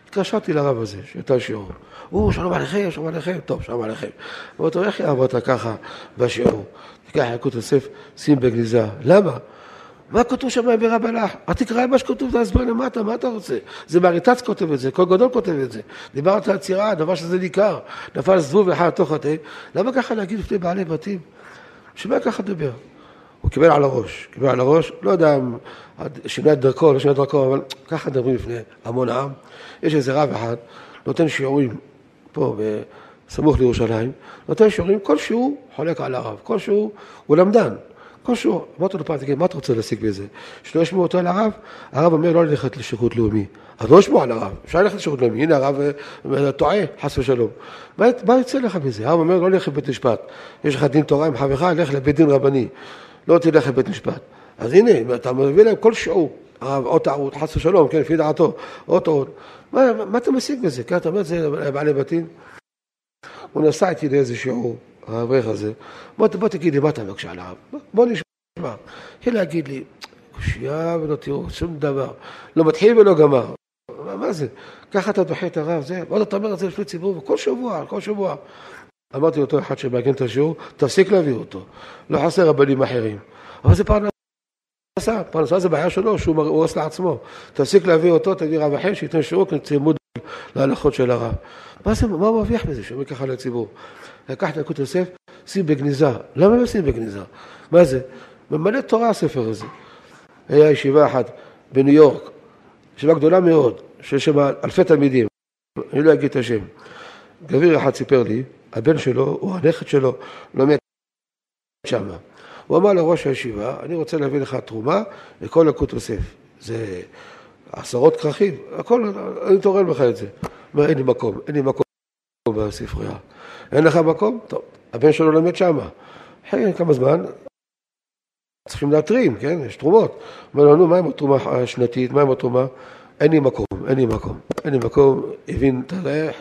התקשרתי לרב הזה, שנתן שיעור. הוא, שלום עליכם, שלום עליכם, טוב, שלום עליכם. אמרתי לו, איך יעברת ככה בשיעור? תיקח ילקוט יוסף, שים בגניזה. למה? מה כתוב שם הלך? אז תקרא מה שכתוב, תסביר למטה, מה אתה רוצה? זה מריטץ כותב את זה, כל גדול כותב את זה. דיברת על צירה, דבר שזה ניכר. נפל זבוב אחד לתוך התה. למה ככה להגיד לפני בעלי בתים? בשביל מה ככה לדבר? הוא קיבל על הראש, קיבל על הראש, לא יודע אם שינה את דרכו, לא שינה את דרכו, אבל ככה מדברים לפני המון עם. יש איזה רב אחד, נותן שיעורים פה בסמוך לירושלים, נותן שיעורים, כל שיעור חולק על הרב, כל שיעור הוא למדן. שיעור, אמרתי לו פעם, תגיד, מה אתה רוצה להשיג בזה? שלא ישמעו אותו על הרב? הרב אומר לא ללכת לשירות לאומי. אז לא ישמעו על הרב, אפשר ללכת לשירות לאומי, הנה הרב אה, טועה, חס ושלום. מה, מה יוצא לך בזה? הרב אומר לא ללכת לבית משפט. יש לך דין תורה עם חברך, לך לבית דין רבני. לא תלך לבית משפט. אז הנה, אתה מביא להם כל שיעור, הרב, או טעות, חס ושלום, כן, לפי דעתו, או טעות. מה, מה אתה משיג בזה? כן, אתה אומר זה לבעלי בתים? הוא נסע איתי לאיזה שיעור. האברך הזה, בוא, בוא תגיד לי, מה אתה מבקש על הרב? בוא נשמע. התחיל להגיד לי, קושייה ולא תראו, שום דבר. לא מתחיל ולא גמר. מה, מה זה? ככה אתה דוחה את הרב, זה, ועוד אתה אומר את זה לפני ציבור, כל שבוע, כל שבוע. אמרתי לאותו אחד שמארגן את השיעור, תפסיק להביא אותו. לא חסר רבנים אחרים. אבל זה פרנסה, פרנסה זה בעיה שלו, שהוא הורס לעצמו. תפסיק להביא אותו, תביא רב אחר, שייתן שיעור כצימוד להלכות של הרב. מה זה, מה הוא מרוויח בזה, שאומר ככה לציבור? לקח ילקוט יוסף, שים בגניזה. למה לא שים בגניזה? מה זה? ממלא תורה הספר הזה. היה ישיבה אחת בניו יורק, ישיבה גדולה מאוד, שיש שם אלפי תלמידים, אני לא אגיד את השם. גביר אחד סיפר לי, הבן שלו, או הנכד שלו, לומד שם. הוא אמר לראש הישיבה, אני רוצה להביא לך תרומה לכל ילקוט יוסף. זה עשרות כרכים, הכל, אני תורם לך את זה. אומר, אין לי מקום, אין לי מקום בספרייה. אין לך מקום? טוב, הבן שלו לומד שמה. אחרי כמה זמן, צריכים להתרים, כן? יש תרומות. אומר לו, נו, מה עם התרומה השנתית? מה עם התרומה? אין לי מקום, אין לי מקום. אין לי מקום, הבין את הלך,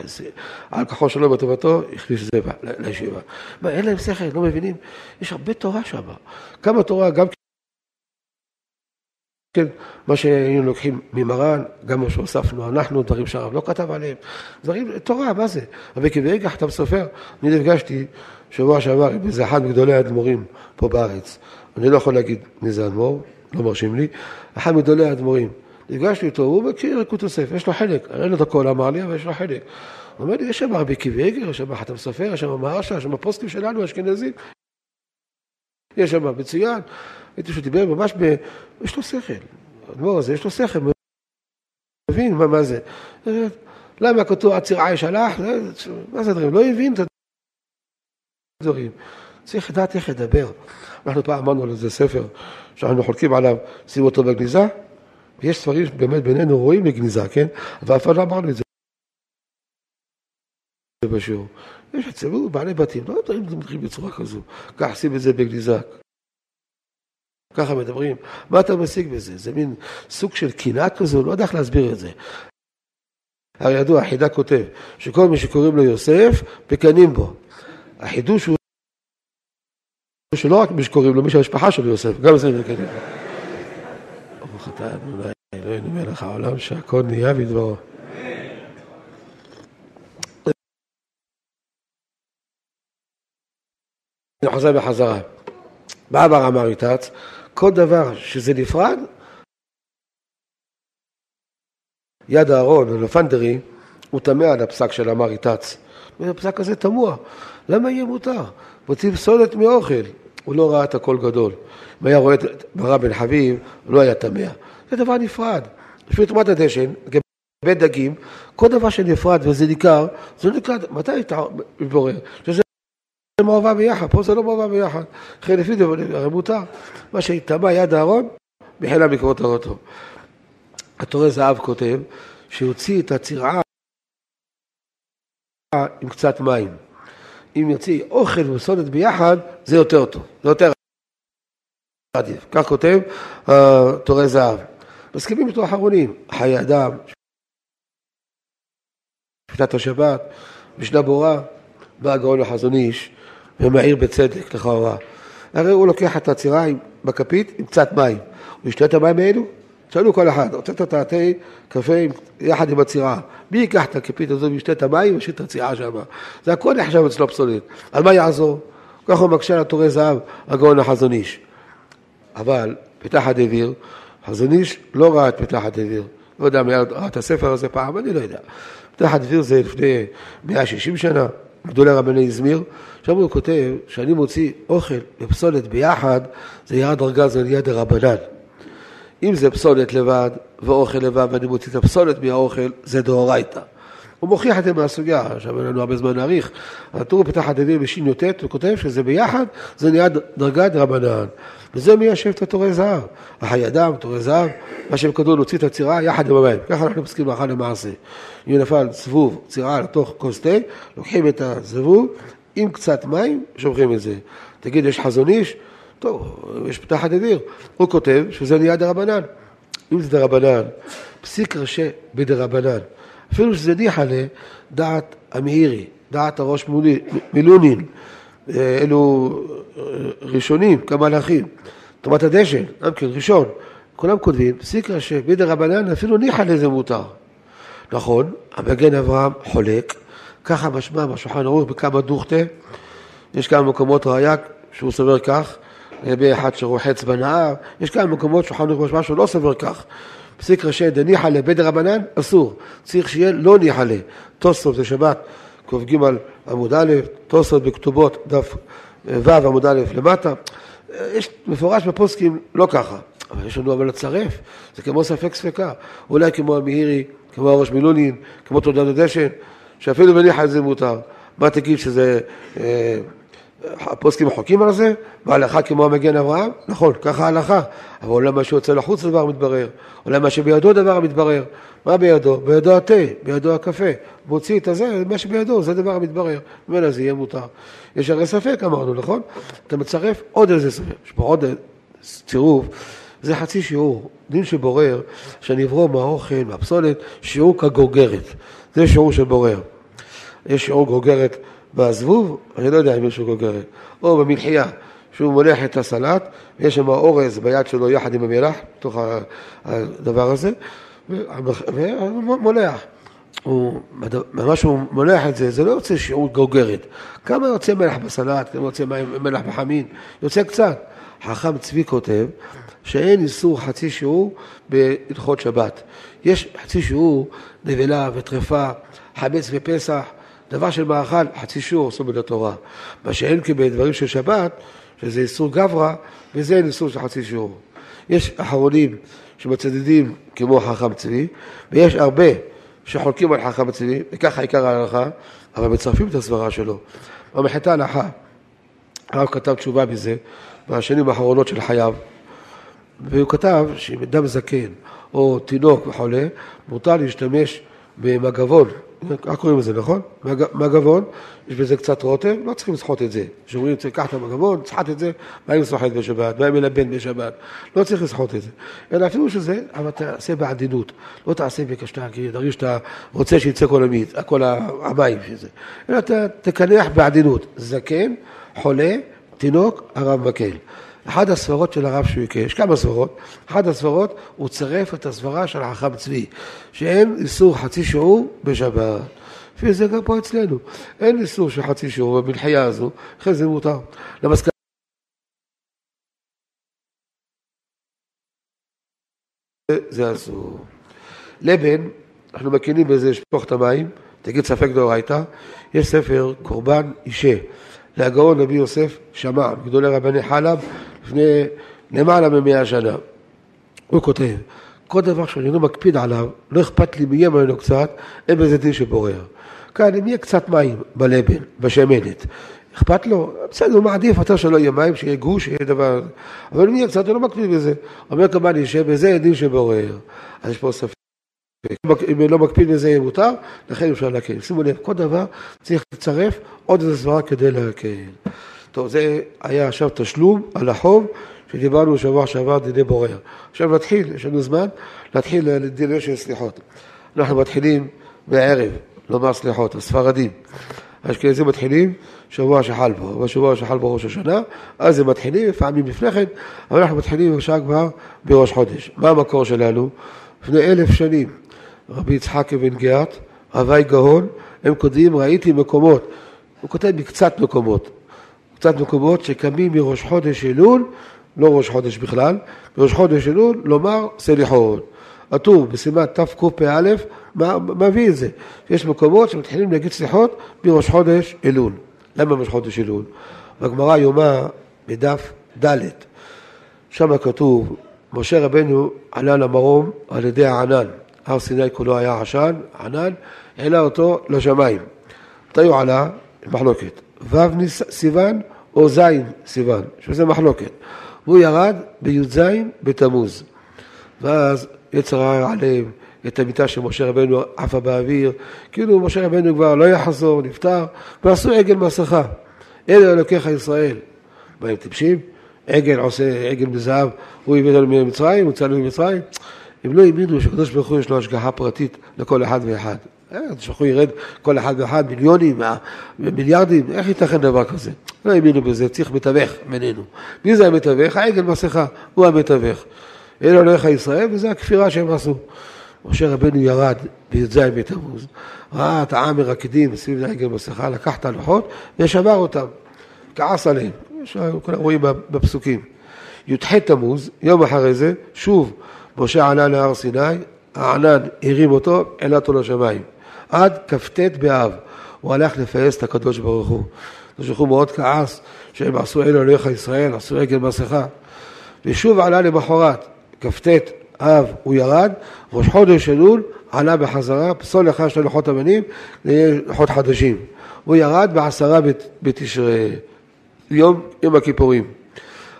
על כחו שלו בטובתו, הכניס זה לישיבה. מה, אין להם שכל, לא מבינים? יש הרבה תורה שם. כמה תורה, גם כן, מה שהיינו לוקחים ממרן, גם מה שהוספנו אנחנו, דברים שהרב לא כתב עליהם, דברים, תורה, מה זה? אבל כברגע אתה מסופר, אני נפגשתי שבוע שעבר עם איזה אחד מגדולי האדמו"רים פה בארץ, אני לא יכול להגיד מי זה אדמו"ר, לא מרשים לי, אחד מגדולי האדמו"רים, נפגשתי איתו, הוא מכיר יקוד יוסף, יש לו חלק, אין לו את הכל אמר לי, אבל יש לו חלק. הוא אומר לי, יש שם הרבה קבעגר, יש שם חתם סופר, יש שם מהרש"א, יש שם פוסטים שלנו, אשכנזים, יש שם מצוין. ראיתי שהוא דיבר ממש ב... יש לו שכל. האדמו"ר הזה, יש לו שכל, מבין מה, מה זה. למה כתוב עציר עייש הלך? מה זה הדברים? לא הבין את הדברים. צריך לדעת איך לדבר. אנחנו פעם אמרנו על איזה ספר שאנחנו חולקים עליו, שימו אותו בגניזה, ויש ספרים שבאמת בינינו רואים לגניזה, כן? אבל אף פעם לא אמרנו את זה בשיעור. יש אצלנו בעלי בתים, לא אם זה בצורה כזו. כך שים את זה בגניזה. ככה מדברים, מה אתה משיג בזה? זה מין סוג של קנאה כזו, לא יודע איך להסביר את זה. הרי ידוע, החידה כותב, שכל מי שקוראים לו יוסף, מקנאים בו. החידוש הוא שלא רק מי שקוראים לו, מי שהמשפחה שלו יוסף, גם זה מקנאים. ברוך אתה אדוני אלוהינו מלך העולם שהכל נהיה בדברו. אני חוזר בחזרה. בר אמר איתץ, כל דבר שזה נפרד, יד אהרון, אלפנדרי, הוא תמה על הפסק של אמר איתץ. הפסק הזה תמוה, למה יהיה מותר? רוצים פסולת מאוכל. הוא לא ראה את הכל גדול. אם היה רואה את ברא בן חביב, לא היה תמה. זה דבר נפרד. לפי תרומת הדשן, לגבי דגים, כל דבר שנפרד וזה ניכר, זה נקרא, מתי אתה מתבורר? שזה מעורבב ביחד, פה זה לא מעורבב ביחד. לכן לפי זה הרי מותר. מה שהתאמה יד אהרון, מחילה מקרות האוטו. התורה זהב כותב שהוציא את הצירעה עם קצת מים. אם יוציא אוכל וסודת ביחד, זה יותר טוב, זה יותר עדיף. כך כותב תורי זהב. מסכימים איתו אחרונים, חיי אדם, שפיטת השבת, משנה ברורה, בא הגאון לחזון איש ומעיר בצדק לכאורה. הרי הוא לוקח את הצירה בכפית עם קצת מים. הוא ישתה את המים האלו? שאלו כל אחד, הוצאת את התה, קפה יחד עם הצירה. מי ייקח את הכפית הזו וישתה את המים וישתה את הצירה שם? זה הכל נחשב אצלו פסולת. על מה יעזור? ככה הוא מקשה על התורי זהב, הגאון החזון איש. אבל פתחת דביר, חזון איש לא ראה את פתחת דביר. לא יודע מי ראה את הספר הזה פעם, אני לא יודע. פתחת דביר זה לפני 160 שנה, גדולי רבני izmir, שם הוא כותב שאני מוציא אוכל ופסולת ביחד, זה ירד דרגה, זה נהיה דרבנן. אם זה פסולת לבד ואוכל לבד ואני מוציא את הפסולת מהאוכל, זה דאורייתא. הוא מוכיח את זה מהסוגיה, עכשיו אין לנו הרבה זמן להאריך. הטור הדביר בשי"ט, הוא כותב שזה ביחד, זה נהיה דרגת רבנן. וזה מיישב את התורי זהב. החי אדם, תורי זהב, מה שהם כתבו להוציא את הצירה יחד עם המים. ככה אנחנו מסכים להלכה למעשה. אם נפל זבוב, צירה לתוך כוס תה, לוקחים את הזבוב עם קצת מים, שופכים את זה. תגיד, יש חזון איש? טוב, יש פתח הדביר. הוא כותב שזה נהיה דרבנן. אם זה דרבנן, פסיק ראשי בדרבנן. אפילו שזה ניחא לדעת המאירי, דעת הראש מילונין, אלו ראשונים, כמלאכים. תרומת הדשן, גם כן, ראשון. כולם כותבים, פסיק ראשי בדרבנן, אפילו ניחא לזה מותר. נכון, המגן אברהם חולק, ככה משמע בשולחן ערוך בכמה דוכתה, יש כמה מקומות ראייה שהוא סובר כך, לגבי אחד שרוחץ בנהר, יש כמה מקומות שולחן ערוך משמע שהוא לא סובר כך. פסיק ראשי דניחא לבית דרבנן, אסור. צריך שיהיה לא ניחא ל. תוספות זה שבת, כ"ג עמוד א', תוספות בכתובות דף ו' עמוד א' למטה. יש מפורש בפוסקים לא ככה. אבל יש לנו אבל לצרף, זה כמו ספק ספקה. אולי כמו המאירי, כמו הראש מילונין, כמו תעודת הדשן, שאפילו בניחא זה מותר. מה תגיד שזה... אה, הפוסקים חוקים על זה, והלכה כמו המגן אברהם, נכון, ככה ההלכה, אבל אולי מה שיוצא לחוץ דבר מתברר, אולי מה שבידו דבר מתברר, מה בידו? בידו התה, בידו הקפה, מוציא את הזה, מה שבידו, זה דבר המתברר, ממילא זה יהיה מותר. יש הרי ספק אמרנו, נכון? אתה מצרף עוד איזה ספק, יש פה עוד צירוף, זה חצי שיעור, דין שבורר, שאני אברור מהאוכל, מהפסולת, שיעור כגוגרת, זה שיעור של בורר. יש שיעור גוגרת בזבוב, אני לא יודע אם מישהו גוגרת, או במלחייה, שהוא מולח את הסלט, ויש שם אורז ביד שלו יחד עם המלח, בתוך הדבר הזה, ומולח. הוא, ממש הוא מולח את זה, זה לא יוצא שיעור גוגרת. כמה יוצא מלח בסלט, כמה יוצא מלח בחמין, יוצא קצת. חכם צבי כותב שאין איסור חצי שיעור בהלכות שבת. יש חצי שיעור נבלה וטרפה, חמץ ופסח, דבר של מאכל, חצי שיעור עשו מן התורה. מה שאין כי בדברים של שבת, שזה איסור גברא, וזה אין איסור של חצי שיעור. יש אחרונים שמצדדים כמו חכם צבי, ויש הרבה שחולקים על חכם צבי, וככה עיקר ההלכה, אבל מצרפים את הסברה שלו. במחתה הלכה, הרב כתב תשובה מזה, בשנים האחרונות של חייו, והוא כתב שאם אדם זקן או תינוק וחולה, מותר להשתמש במגבון איך קוראים לזה, נכון? מגבון, יש בזה קצת רוטב, לא צריכים לסחוט את זה. כשאומרים, קח את המגבון, תסחט את זה, באים לסחוט בשבת, באים ללבן בשבת, לא צריך לסחוט את זה. אלא אפילו שזה, אבל תעשה בעדינות, לא תעשה בקשתה, כי תרגיש שאתה רוצה שיצא כל המיץ, כל המים שזה. אלא תקנח בעדינות, זקן, חולה, תינוק, הרב מקל. אחת הסברות של הרב שהוא יש כמה סברות, אחת הסברות, הוא צירף את הסברה של החכם צבי, שאין איסור חצי שיעור בשבת. לפי זה גם פה אצלנו. אין איסור של חצי שיעור במלחייה הזו, אחרי זה מותר. למסקנה זה אסור. לבן, אנחנו מכירים בזה שפוך את המים, תגיד ספק דאורייתא, יש ספר קורבן אישה להגאון רבי יוסף שמע, גדולי רבני חלב, לפני למעלה ממאה שנה. הוא כותב, כל דבר שאני לא מקפיד עליו, לא אכפת לי מי יהיה ממנו קצת, אין בזה דין שבורר. כאן, אם יהיה קצת מים בלבן, בשמנת, אכפת לו? בסדר, הוא מעדיף יותר שלא יהיה מים, שיהיה גוש, שיהיה דבר... אבל אם יהיה קצת, הוא לא מקפיד בזה. אומר כמובן, יושב בזה דין שבורר. אז יש פה ספק. אם לא מקפיד בזה יהיה מותר, לכן אפשר להקל. שימו לב, כל דבר צריך לצרף עוד איזה סברה כדי להקל. טוב, זה היה עכשיו תשלום על החוב שדיברנו בשבוע שעבר דיני בורר. עכשיו נתחיל, יש לנו זמן, להתחיל לדיני של סליחות. אנחנו מתחילים בערב לומר סליחות, הספרדים. האשכנזים מתחילים שבוע שחל בו, בשבוע שחל בו ראש השנה, אז הם מתחילים, לפעמים לפני כן, אבל אנחנו מתחילים בשעה כבר בראש חודש. מה המקור שלנו? לפני אלף שנים, רבי יצחק אבן גאת, הווי גאון, הם כותבים, ראיתי מקומות, הוא כותב מקצת מקומות, קצת מקומות שקמים מראש חודש אלול, לא ראש חודש בכלל, מראש חודש אלול, לומר סליחות. הטור בסימן תקפ"א מביא את זה. יש מקומות שמתחילים להגיד סליחות מראש חודש אלול. למה ראש חודש אלול? בגמרא יומא בדף ד', שם כתוב, משה רבנו עלה למרום על ידי הענן. הר סיני כולו היה עשן, ענן, העלה אותו לשמיים. מתי הוא עלה? מחלוקת. ו' סיוון או ז' סיוון, שזה מחלוקת. והוא ירד בי"ז בתמוז. ואז יצר הרע עליהם את המיטה של משה רבנו עפה באוויר, כאילו משה רבנו כבר לא יחזור, נפטר, ועשו עגל מסכה. אלה אלוקיך ישראל. מה הם טיפשים? עגל עושה עגל מזהב, הוא הביא אותנו ממצרים, הוא צלם ממצרים. הם לא האמינו שקדוש ברוך הוא יש לו השגחה פרטית לכל אחד ואחד. ברוך הוא ירד כל אחד ואחד מיליונים, מיליארדים, איך ייתכן דבר כזה? לא האמינו בזה, צריך מתווך בינינו. מי זה המתווך? העגל מסכה, הוא המתווך. אלו אלוהיך ישראל, וזו הכפירה שהם עשו. משה רבנו ירד בי"ז בתמוז, ראה את העם מרקדים סביב לעגל מסכה, לקח את הלוחות ושבר אותם, כעס עליהם, כולם רואים בפסוקים. י"ח תמוז, יום אחרי זה, שוב משה עלה להר סיני, הענן הרים אותו, העלה אותו לשמיים. עד כ"ט באב, הוא הלך לפייס את הקדוש ברוך הוא. הקדוש ברוך הוא מאוד כעס שהם עשו אלו אלוהיך ישראל, עשו עגל מסכה. ושוב עלה למחרת, כ"ט אב הוא ירד, ראש חודש אלול עלה בחזרה, פסול אחד של לוחות אבנים, לוחות חדשים. הוא ירד בעשרה בתשרי, יום, יום הכיפורים.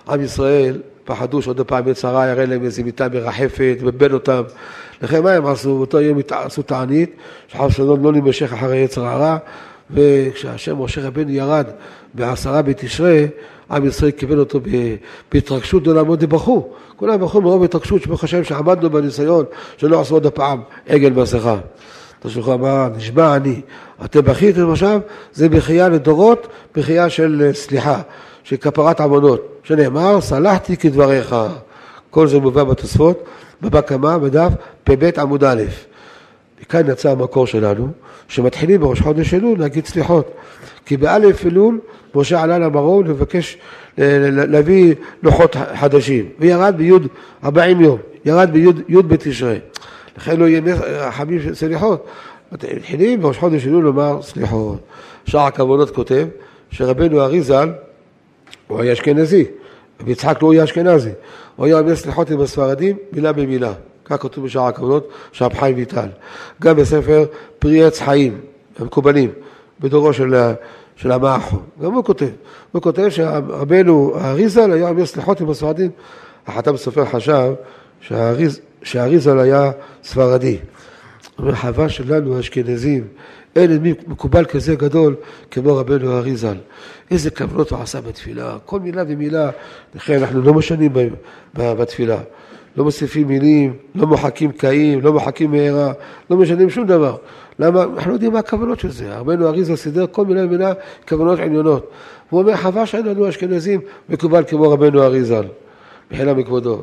עם ישראל פחדו שעוד פעם יצרה יראה להם איזו מיטה מרחפת, ובן אותם. לכן מה הם עשו? באותו יום עשו תענית, שחב שלום לא נמשך אחרי יצר הרע, וכשהשם משה רבנו ירד בעשרה בתשרי, עם ישראל קיבל אותו בהתרגשות גדולה מאוד, ובכו. כולם בכו מרוב התרגשות, שברוך השם שעמדנו בניסיון שלא עשו עוד הפעם עגל מסכה. תשלוך אמר, נשבע אני, אתם בכיתם עכשיו, זה בחייה לדורות, בחייה של אה, סליחה, של כפרת עוונות, שנאמר, סלחתי כדבריך. כל זה מובא בתוספות, בבא קמא, בדף פב עמוד א'. מכאן יצא המקור שלנו, שמתחילים בראש חודש אלול להגיד סליחות. כי באלף אלול משה עלה למרום לבקש להביא לוחות חדשים, וירד ביוד 40 יום, ירד ביוד בתשרי. לכן לא יהיה חמים סליחות. מתחילים בראש חודש אלול לומר סליחות. שער הכוונות כותב שרבנו אריזל הוא היה אשכנזי, ויצחק לא היה אשכנזי. הוא היה אומר סליחות עם הספרדים מילה במילה. כך כתוב בשער הכוונות של רב חיים ויטל. גם בספר פרי עץ חיים, המקובלים, בדורו של, של המאחו. גם הוא כותב. הוא כותב שרבנו האריזל היה אומר סליחות עם הספרדים. החתם סופר חשב שהאריז, שהאריזל היה ספרדי. אומר, חווה שלנו האשכנזים, אין מי מקובל כזה גדול כמו רבנו האריזל. איזה כוונות הוא עשה בתפילה, כל מילה ומילה, לכן אנחנו לא משנים בתפילה. לא מוסיפים מילים, לא מוחקים קאים, לא מוחקים מהרה, לא משנים שום דבר. למה? אנחנו לא יודעים מה הכוונות של זה. רבנו אריזה סידר כל מילה ומילה כוונות עליונות. הוא אומר, חבל שאין לנו אשכנזים מקובל כמו רבנו אריזל. מחילה מכבודו.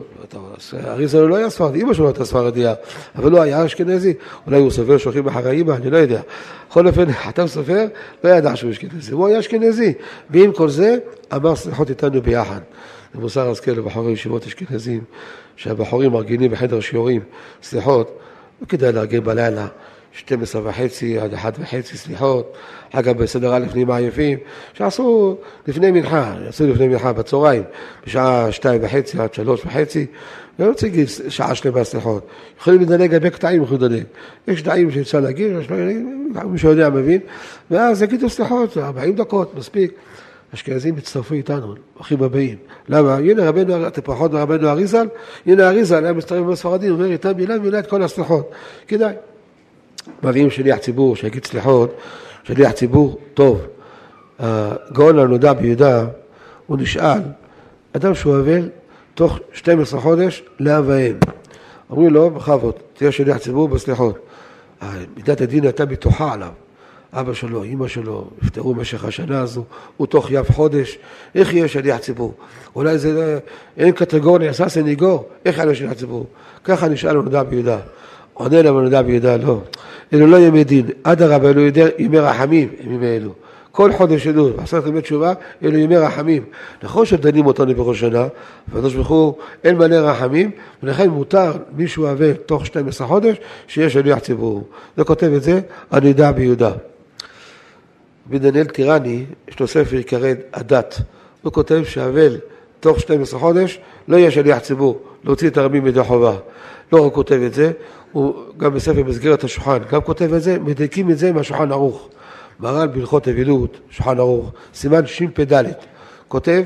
אריזל לא היה ספרדי, אמא שלו הייתה ספרדיה, אבל לא היה אשכנזי. אולי הוא סופר שהולכים אחרי אמא, אני לא יודע. בכל אופן, חתם סופר לא ידע שהוא אשכנזי, הוא היה אשכנזי. ועם כל זה, אמר סליחות איתנו ביחד. מוסר השכל לבחורי ישיבות אשכנזים, שהבחורים מרגינים בחדר שיעורים סליחות, וכדאי לארגן בלילה 12 וחצי עד 1 וחצי סליחות, אחר כך בסדר א' נהיים עייפים, שעשו לפני מנחה, עשו לפני מנחה בצהריים, בשעה 2 וחצי עד 3 וחצי, ולא רוצה להגיד שעה שלמה סליחות. יכולים לדלג הרבה קטעים, יכולים לדלג. יש קטעים שאפשר להגיד, מי שיודע מבין, ואז יגידו סליחות, 40 דקות, מספיק. אשכנזים הצטרפו איתנו, אחים הבאים. למה? הנה רבנו, אתם פחות מרבנו אריזל, הנה אריזל היה מצטרף עם הספרדים, אומר איתם מילה מילה את כל הסליחות. כדאי. מביאים שליח ציבור שיגיד סליחות, שליח ציבור טוב. הגאון הנודע ביהודה, הוא נשאל, אדם שהוא אבל, תוך 12 חודש לאב ואם. אומרים לו, בכבוד, תהיה שליח ציבור בסליחות. מידת הדין הייתה בטוחה עליו. אבא שלו, אימא שלו, נפטרו במשך השנה הזו, הוא תוך יף חודש, איך יהיה שליח ציבור? אולי זה, אין קטגוריה, ססה ניגור, איך יהיה שליח ציבור? ככה נשאל נודע ביהודה. עונה להם נודע ביהודה, לא. אלו לא ימי דין, אדרבה, אלו ימי רחמים, ימים אלו. כל חודש עדות, עשרת ימי תשובה, אלו ימי רחמים. נכון שדנים אותנו בראש שנה, והקדוש ברוך הוא אין מלא רחמים, ולכן מותר מישהו אבל תוך 12 חודש, שיהיה שליח ציבור. זה כותב את זה, אני יודע ביהודה. רבי דניאל טירני, יש לו ספר יקרא הדת. הוא כותב שאבל תוך 12 חודש לא יהיה שליח ציבור, להוציא את הרבים מידי חובה. לא רק כותב את זה, הוא גם בספר מסגרת השולחן, גם כותב את זה, מדייקים את זה מהשולחן ערוך. מרן בהלכות אבילות, שולחן ערוך, סימן שפ"ד, כותב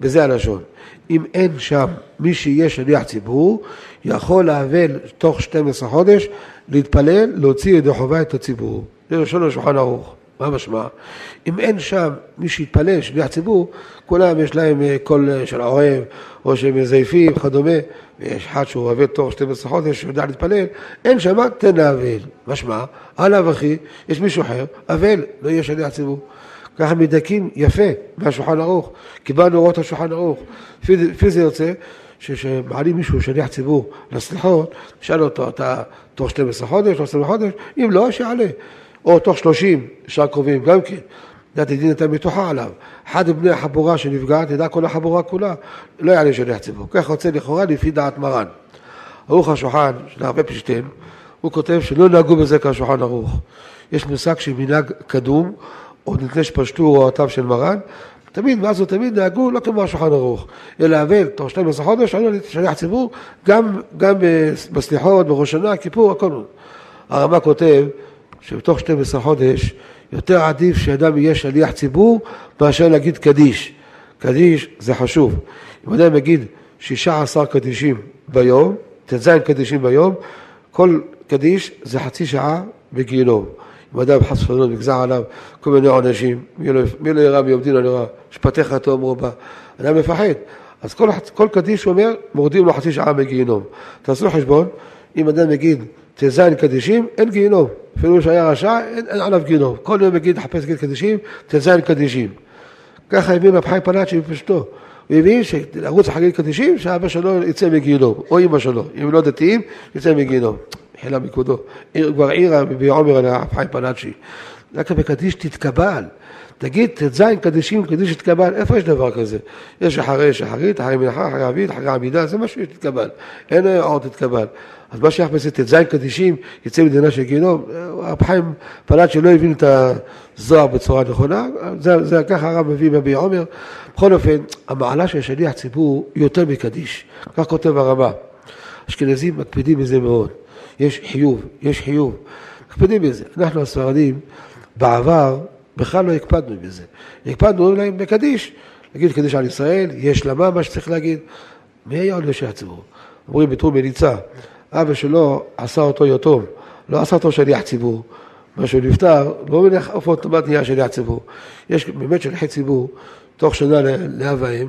בזה הלשון, אם אין שם מי שיהיה שליח ציבור, יכול לאבל תוך 12 חודש, להתפלל, להוציא ידי חובה את הציבור. זה לשון השולחן ערוך. מה משמע? אם אין שם מי שיתפלל, שליח ציבור, כולם יש להם אה, קול אה, של העורב, או שהם מזייפים וכדומה, ויש אחד שהוא אוהב תוך 12 חודש, שיודע להתפלל, אין שם, תן לאבל. משמע, עליו אחי, יש מישהו אחר, אבל, לא יהיה שליח ציבור. ככה מדייקים יפה מהשולחן ערוך, קיבלנו הוראות השולחן ערוך. לפי זה יוצא שכשמעלים מישהו שליח ציבור לסליחות, שאל אותו, אתה תוך 12 חודש, לא 12 חודש? אם לא, שיעלה. או תוך שלושים שעה קרובים גם כן. דת הדין הייתה בטוחה עליו. אחד מבני החבורה שנפגע, תדע כל החבורה כולה, לא יעלה שליח ציבור. כך יוצא לכאורה לפי דעת מרן. ערוך השולחן של הרבה פשטים, הוא כותב שלא נהגו בזה כשולחן ערוך. יש מושג של מנהג קדום, או נתנה שפשטו הוראותיו של מרן, תמיד, מאז ותמיד נהגו לא כמו השולחן ערוך, אלא אבל, תוך 12 חודש, עלו לשליח ציבור, גם, גם בסליחות, בראש שנה, כיפור, הכל. הרמ"א כותב שבתוך 12 חודש יותר עדיף שאדם יהיה שליח ציבור מאשר להגיד קדיש. קדיש זה חשוב. אם אדם יגיד 16 קדישים ביום, ט"ז קדישים ביום, כל קדיש זה חצי שעה בגיהנום. אם אדם חס ושלום נגזר עליו כל מיני עונשים, מי לא ירא מיום דין על ירא, משפטיך תאמרו בה, אדם מפחד. אז כל, כל קדיש אומר, מורדים לו חצי שעה בגיהנום. תעשו חשבון, אם אדם יגיד ט"ז קדישים, אין גיהנום. אפילו שהיה רשע, אין, אין עליו גיהנום. כל יום יגיד, חפש להגיד קדישים, ט"ז קדישים. ככה הבין רב חיים פלאצ'י בפשטו. הוא הבין שלרוץ אחרי קדישים, שאבא שלו יצא מגיהנום, או אמא שלו. אם לא דתיים, יצא מגיהנום. מחילה מכבודו. כבר עירה בעומר על רב חיים פלאצ'י. רק בקדיש תתקבל. תגיד, ט"ז קדישים, קדיש תתקבל, איפה יש דבר כזה? יש אחרי שחרית, אחרי מנחה, אחרי עביד, אחרי עמידה, זה מה שתתקבל. אין עוד תתקבל. אז מה שייך בזה ט"ז קדישים, יצא מדינה של גיהנום, הרב חיים פלט שלא הבין את הזוהר בצורה נכונה, זה, זה ככה הרב מביא מבי עומר. בכל אופן, המעלה של שליח ציבור יותר מקדיש, כך כותב הרבה. אשכנזים מקפידים בזה מאוד. יש חיוב, יש חיוב. מקפידים בזה. אנחנו הספרדים, בעבר, בכלל לא הקפדנו בזה. הקפדנו להם בקדיש, להגיד קדיש על ישראל, יש למה מה שצריך להגיד. מי היה עוד לשליח ציבור? אומרים בתחום מליצה, אבא שלו עשה אותו יתום, לא עשה אותו שליח ציבור. מה שהוא נפטר, לא מניח איפה אוטומט נהיה שליח ציבור. יש באמת שליחי ציבור, תוך שנה לאב ואם,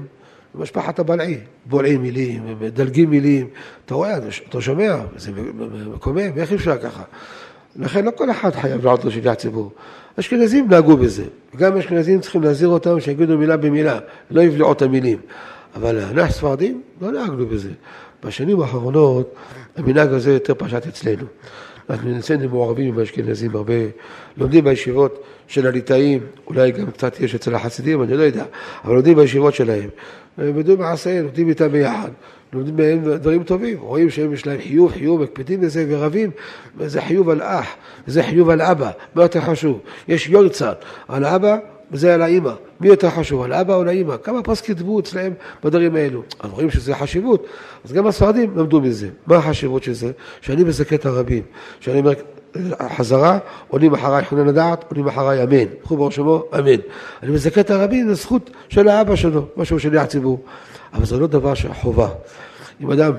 משפחת הבלעי, בולעים מילים, מדלגים מילים, אתה רואה, אתה שומע, זה מקומם, איך אפשר ככה? לכן לא כל אחד חייב לעוד לו שליח ציבור. אשכנזים נהגו בזה, גם אשכנזים צריכים להזהיר אותם שיגידו מילה במילה, לא יבלעו את המילים. אבל אנחנו ספרדים לא נהגנו בזה. בשנים האחרונות המנהג הזה יותר פשט אצלנו. אנחנו אצלנו מעורבים עם האשכנזים הרבה, לומדים בישיבות של הליטאים, אולי גם קצת יש אצל החסידים, אני לא יודע, אבל לומדים בישיבות שלהם. בדו מעשה, לומדים איתם ביחד. לומדים מהם דברים טובים, רואים שהם יש להם חיוב, חיוב, מקפידים בזה ורבים, זה חיוב על אח, זה חיוב על אבא, מה יותר חשוב? יש יורצן על אבא וזה על האימא, מי יותר חשוב, על אבא או לאימא? כמה פרס כתבו אצלם בדברים האלו? אז רואים שזה חשיבות, אז גם הספרדים למדו מזה. מה החשיבות של זה? שאני מזכה את הרבים, שאני אומר חזרה, עונים אחריי חונן הדעת, עונים אחריי אמן. קחו ברוך שמו, אמן. אני מזכה את הרבים, זו זכות של האבא שלו, משהו של הציבור. אבל זה לא דבר של חובה. אם אדם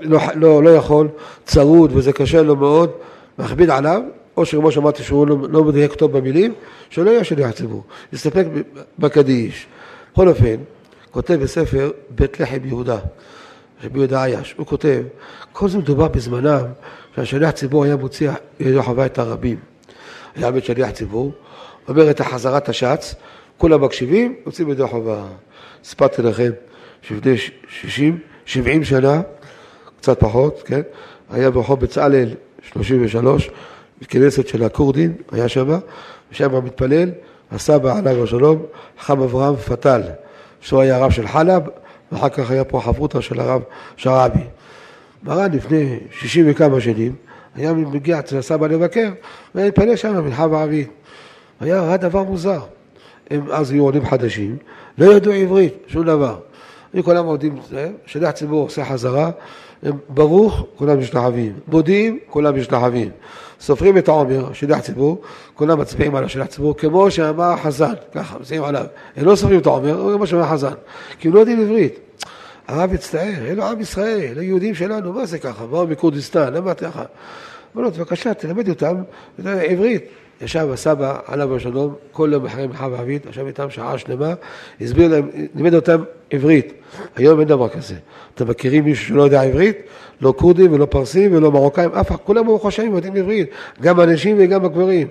לא, לא, לא יכול, צרוד וזה קשה לו מאוד, מכביד עליו, או שכמו שאמרתי שהוא לא, לא מדייק טוב במילים, שלא יהיה שליח ציבור, יסתפק בקדיש. בכל אופן, כותב בספר בית לחם יהודה, רבי יהודה עייש, הוא כותב, כל זה מדובר בזמנם שהשליח ציבור היה מוציא ידו חווה את הרבים. היה באמת שליח ציבור, אומר את החזרת השץ, כולם מקשיבים, יוצאים ידו חווה. הספרתי לכם שלפני 60, 70 שנה, קצת פחות, כן? היה ברחוב בצלאל 33, כנסת של הכורדים, היה שם, ושם מתפלל, הסבא עליו השלום, חם אברהם פתל, שהוא היה הרב של חלב, ואחר כך היה פה חברותא של הרב שרעבי. מרן לפני שישים וכמה שנים, היה מגיע אצל הסבא לבקר, והיה מתפלל שם מנחה וערבית. היה דבר מוזר. הם אז היו עולים חדשים, לא ידעו עברית, שום דבר. היו כולם עובדים, שליח ציבור עושה חזרה, ברוך, כולם משתחווים. מודיעים, כולם משתחווים. סופרים את העומר, שליח ציבור, כולם מצביעים על השליח ציבור, כמו שאמר החזן, ככה, מצביעים עליו. הם לא סופרים את העומר, מה שאמר החזן, כי הם לא יודעים עברית. הרב מצטער, אלו עם ישראל, היהודים שלנו, מה זה ככה? באו מכורדיסטן, למה ככה? אמר לו, בבקשה, תלמד אותם עברית. ישב הסבא, עליו השלום, כל יום אחרי מלחמה וערבית, ישב איתם שעה שלמה, הסביר להם, לימד אותם עברית. היום אין דבר כזה. אתם מכירים מישהו שלא יודע עברית? לא כורדים ולא פרסים ולא מרוקאים, אף אחד, כולם ברוך השם יודעים עברית, גם הנשים וגם הגברים.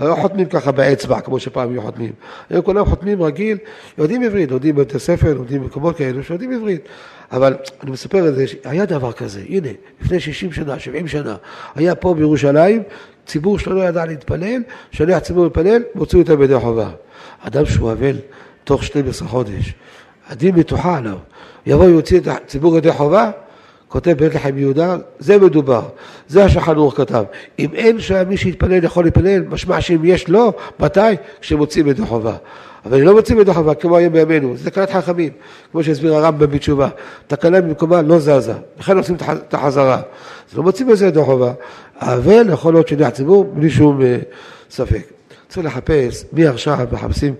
לא חותמים ככה באצבע, כמו שפעם היו חותמים. היום כולם חותמים רגיל, יודעים עברית, לומדים בבתי ספר, לומדים במקומות כאלו שיודעים עברית. אבל אני מספר את זה, היה דבר כזה, הנה, לפני 60 שנה, 70 שנה, היה פה בירושלים ציבור שלא ידע להתפלל, שליח ציבור להתפלל, מוציאו אותם בידי חובה. אדם שהוא אבל תוך 12 חודש, הדין מתוחה עליו, יבוא ויוציא את הציבור ידי חובה, כותב בית לחם יהודה, זה מדובר, זה השולחן ערוך כתב. אם אין שם מי שיתפלל יכול להתפלל, משמע שאם יש לו, מתי? כשמוציאים ידי חובה. אבל לא מוצאים ידי חובה, כמו היום בימינו, זה תקנת חכמים, כמו שהסביר הרמב"ם בתשובה. תקנה במקומה לא זזה, לכן עושים את החזרה. אז לא מוצאים בזה ידי חובה, אבל יכול להיות שליח ציבור בלי שום אה, ספק. צריך לחפש, מי עכשיו מחפשים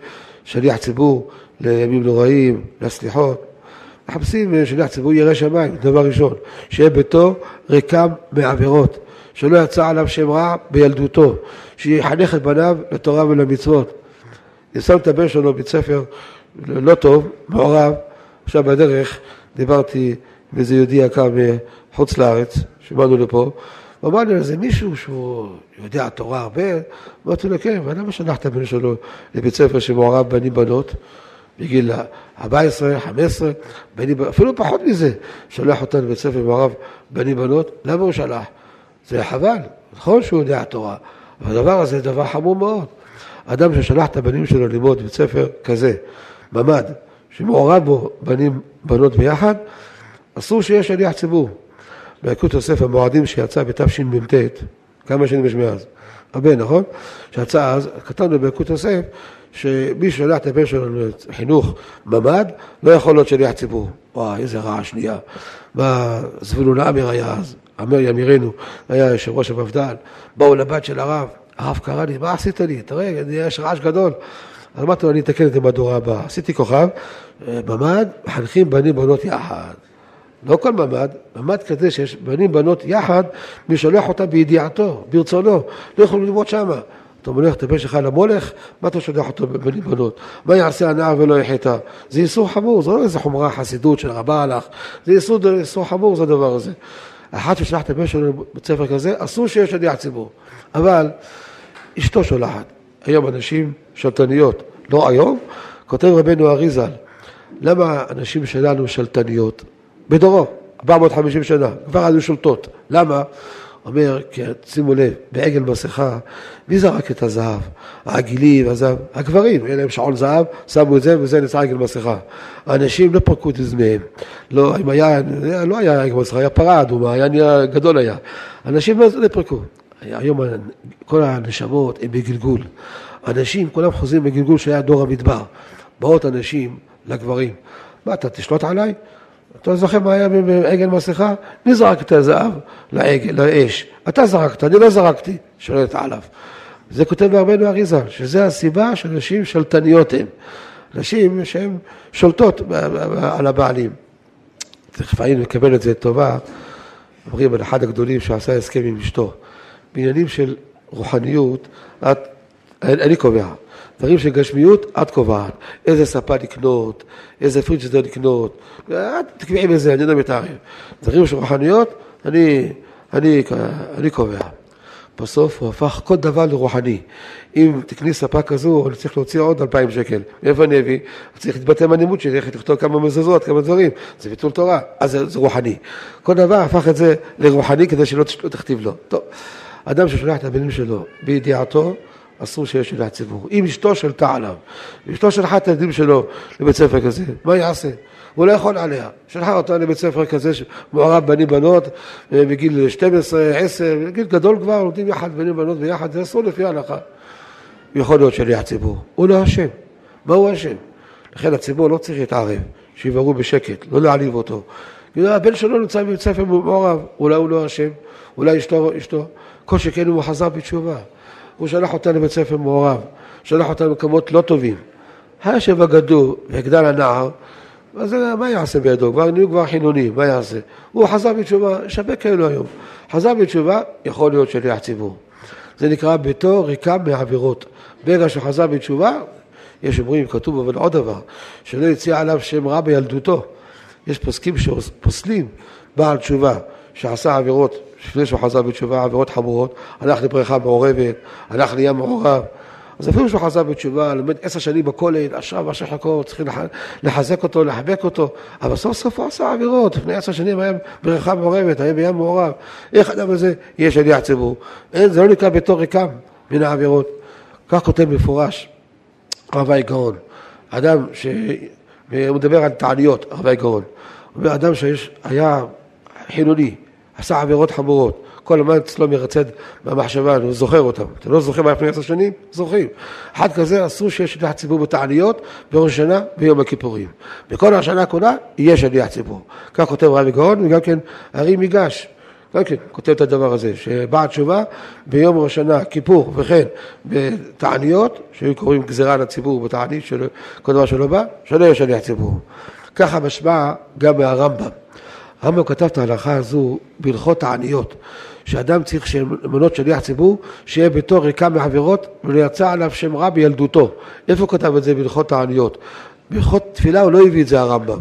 שליח ציבור לימים נוראים, לסליחות. מחפשים אה, שליח ציבור ירא שמיים, דבר ראשון, שיהיה ביתו ריקם מעבירות, שלא יצא עליו שם רע בילדותו, שיחנך את בניו לתורה ולמצוות. אני שם את הבן שלו בבית ספר לא טוב, מעורב, עכשיו בדרך דיברתי עם איזה יהודי יקר מחוץ לארץ, שבאנו לפה, ואמר לי, זה מישהו שהוא יודע תורה הרבה, אמרתי לו, כן, ולמה שלח את הבן שלו לבית ספר שמעורב בנים בנות, בגיל 14, 15, בנים, אפילו פחות מזה, שולח אותנו לבית ספר מעורב בנים בנות, למה הוא שלח? זה חבל, נכון שהוא יודע תורה, אבל הדבר הזה זה דבר חמור מאוד. אדם ששלח את הבנים שלו ללמוד בבית ספר כזה, ממ"ד, שמעורב בו בנים, בנות ביחד, אסור שיהיה שליח ציבור. ביקוד יוסף המועדים שיצא בתשמ"ט, כמה שנים יש מאז? הרבה, נכון? שיצא אז, כתבנו ביקוד יוסף, שמי ששולח את הבן שלנו לחינוך ממ"ד, לא יכול להיות שליח ציבור. וואי, איזה רעש נהיה. מה, זבולון עמר היה אז, עמר ימירנו, היה יושב ראש המפד"ל, באו לבת של הרב, הרב קרא לי, מה עשית לי? תראה, יש רעש גדול. אז אמרתי לו, אני אתקן את זה בדור הבא. עשיתי כוכב, אה, ממ"ד, מחנכים בנים בנות יחד. לא כל ממ"ד, ממ"ד כזה שיש בנים בנות יחד, מי שולח אותם בידיעתו, ברצונו, לא יכולים ללמוד שמה. אתה מולך את הבן שלך למולך, מה אתה שולח אותו בבנים בנות? מה יעשה הנער ולא יחטא? זה איסור חמור, זה לא איזה חומרה חסידות של רבה הלך, זה איסור, איסור חמור זה הדבר הזה. אחת ששלח את הבן שלו לבית ספר כזה, אסור שיש שליח ציבור. אבל אשתו שולחת. היום אנשים שלטניות, לא היום, כותב רבנו אריזל, למה הנשים שלנו שלטניות? בדורו, 450 שנה, כבר היו שולטות. למה? אומר, שימו לב, בעגל מסכה, מי זרק את הזהב? העגילים, הזהב, הגברים, אין להם שעון זהב, שמו את זה וזה נצא עגל מסכה. האנשים לא פרקו את אוזניהם. לא, אם היה, לא היה עגל מסכה, היה פרה אדומה, היה גדול היה. אנשים לא, לא פרקו. היום כל הנשמות הם בגלגול. אנשים, כולם חוזרים בגלגול שהיה דור המדבר. באות אנשים לגברים. מה, אתה תשלוט עליי? אתה זוכר מה היה בעגל מסכה? מי זרק את הזהב לעגל, לאש? אתה זרקת, אני לא זרקתי, שולט עליו. זה כותב בהרבנו אריזה, שזה הסיבה שאנשים שלטניות הם. נשים שהן שולטות על הבעלים. תכף היינו נקבל את זה טובה, אומרים על אחד הגדולים שעשה הסכם עם אשתו. בעניינים של רוחניות, את, אני קובע. דברים של גשמיות, את קובעת. איזה ספה לקנות, איזה פריג'דר לקנות, את תקבעי בזה, אני לא מתערב. דברים של רוחניות, אני, אני, אני קובע. בסוף הוא הפך כל דבר לרוחני. אם תקני ספה כזו, אני צריך להוציא עוד אלפיים שקל. מאיפה אני אביא? צריך להתבטא מהנימוד שלי, איך לכתוב כמה מזוזות, כמה דברים. זה ביטול תורה, אז זה, זה רוחני. כל דבר הפך את זה לרוחני כדי שלא תכתיב לו. טוב, אדם ששולח את הבנים שלו בידיעתו, אסור שיש שליח ציבור. אם אשתו שלטה עליו, אשתו שלחה את הילדים שלו לבית ספר כזה, מה יעשה? הוא לא יכול עליה. שלחה אותה לבית ספר כזה שמעורב בנים בנות בגיל 12, 10, בגיל גדול כבר, לומדים יחד בנים בנות ביחד, זה אסור לפי ההלכה. יכול להיות שליח ציבור. הוא לא אשם. מה הוא אשם? לכן הציבור לא צריך להתערב, שיבהרו בשקט, לא להעליב אותו. הבן שלו נמצא בבית ספר מעורב, אולי הוא לא אשם, אולי אשתו, אשתו. כל שכן הוא חזר בתשובה. הוא שלח אותה לבית ספר מעורב, שלח אותה למקומות לא טובים. הישב הגדול והגדל הנער, אז מה יעשה בידו? כבר נהיו כבר חילונים, מה יעשה? הוא חזר בתשובה, יש הרבה כאלו היום. חזר בתשובה, יכול להיות שליח ציבור. זה נקרא ביתו ריקה מעבירות. ברגע שחזר בתשובה, יש אומרים, כתוב אבל עוד דבר, שלא יציע עליו שם רע בילדותו. יש פוסקים שפוסלים בעל תשובה שעשה עבירות לפני שהוא חזר בתשובה, עבירות חמורות, הלך לבריכה מעורבת, הלך לים מעורב. אז אפילו שהוא חזר בתשובה, לומד עשר שנים בכולל, עכשיו אשר חכו, צריכים לחזק אותו, לחבק אותו, אבל סוף סוף הוא עשה עבירות. לפני עשר שנים היה בריכה מעורבת, היה בים מעורב. איך אדם הזה יהיה שליח ציבור? אין, זה לא נקרא בתור ריקם מן העבירות. כך כותב מפורש רבי גאון. אדם ש... הוא מדבר על תעניות, רבי גאון. הוא אומר, אדם שהיה חילוני, עשה עבירות חמורות. כל הזמן אצלו מרצד במחשבה, הוא זוכר אותם. אתה לא זוכר מה לפני עשר שנים? זוכרים. אחד כזה אסור שיש שליח ציבור בתעניות בראש השנה ביום הכיפורים. בכל השנה כולה יהיה שליח ציבור. כך כותב רבי גאון, וגם כן הרי מיגש. גם כן כותב את הדבר הזה, שבאה תשובה ביום ראש השנה, כיפור וכן בתעניות, שהיו קוראים גזירה לציבור בתענית, כל דבר שלא בא, שלא יהיה שליח ציבור. ככה משמע גם מהרמב"ם. הרמב"ם כתב את ההלכה הזו בהלכות העניות, שאדם צריך למנות שליח ציבור, שיהיה ביתו ריקה מעבירות ולא יצא עליו שם רע בילדותו. איפה הוא כתב את זה בהלכות העניות? בהלכות תפילה הוא לא הביא את זה הרמב"ם.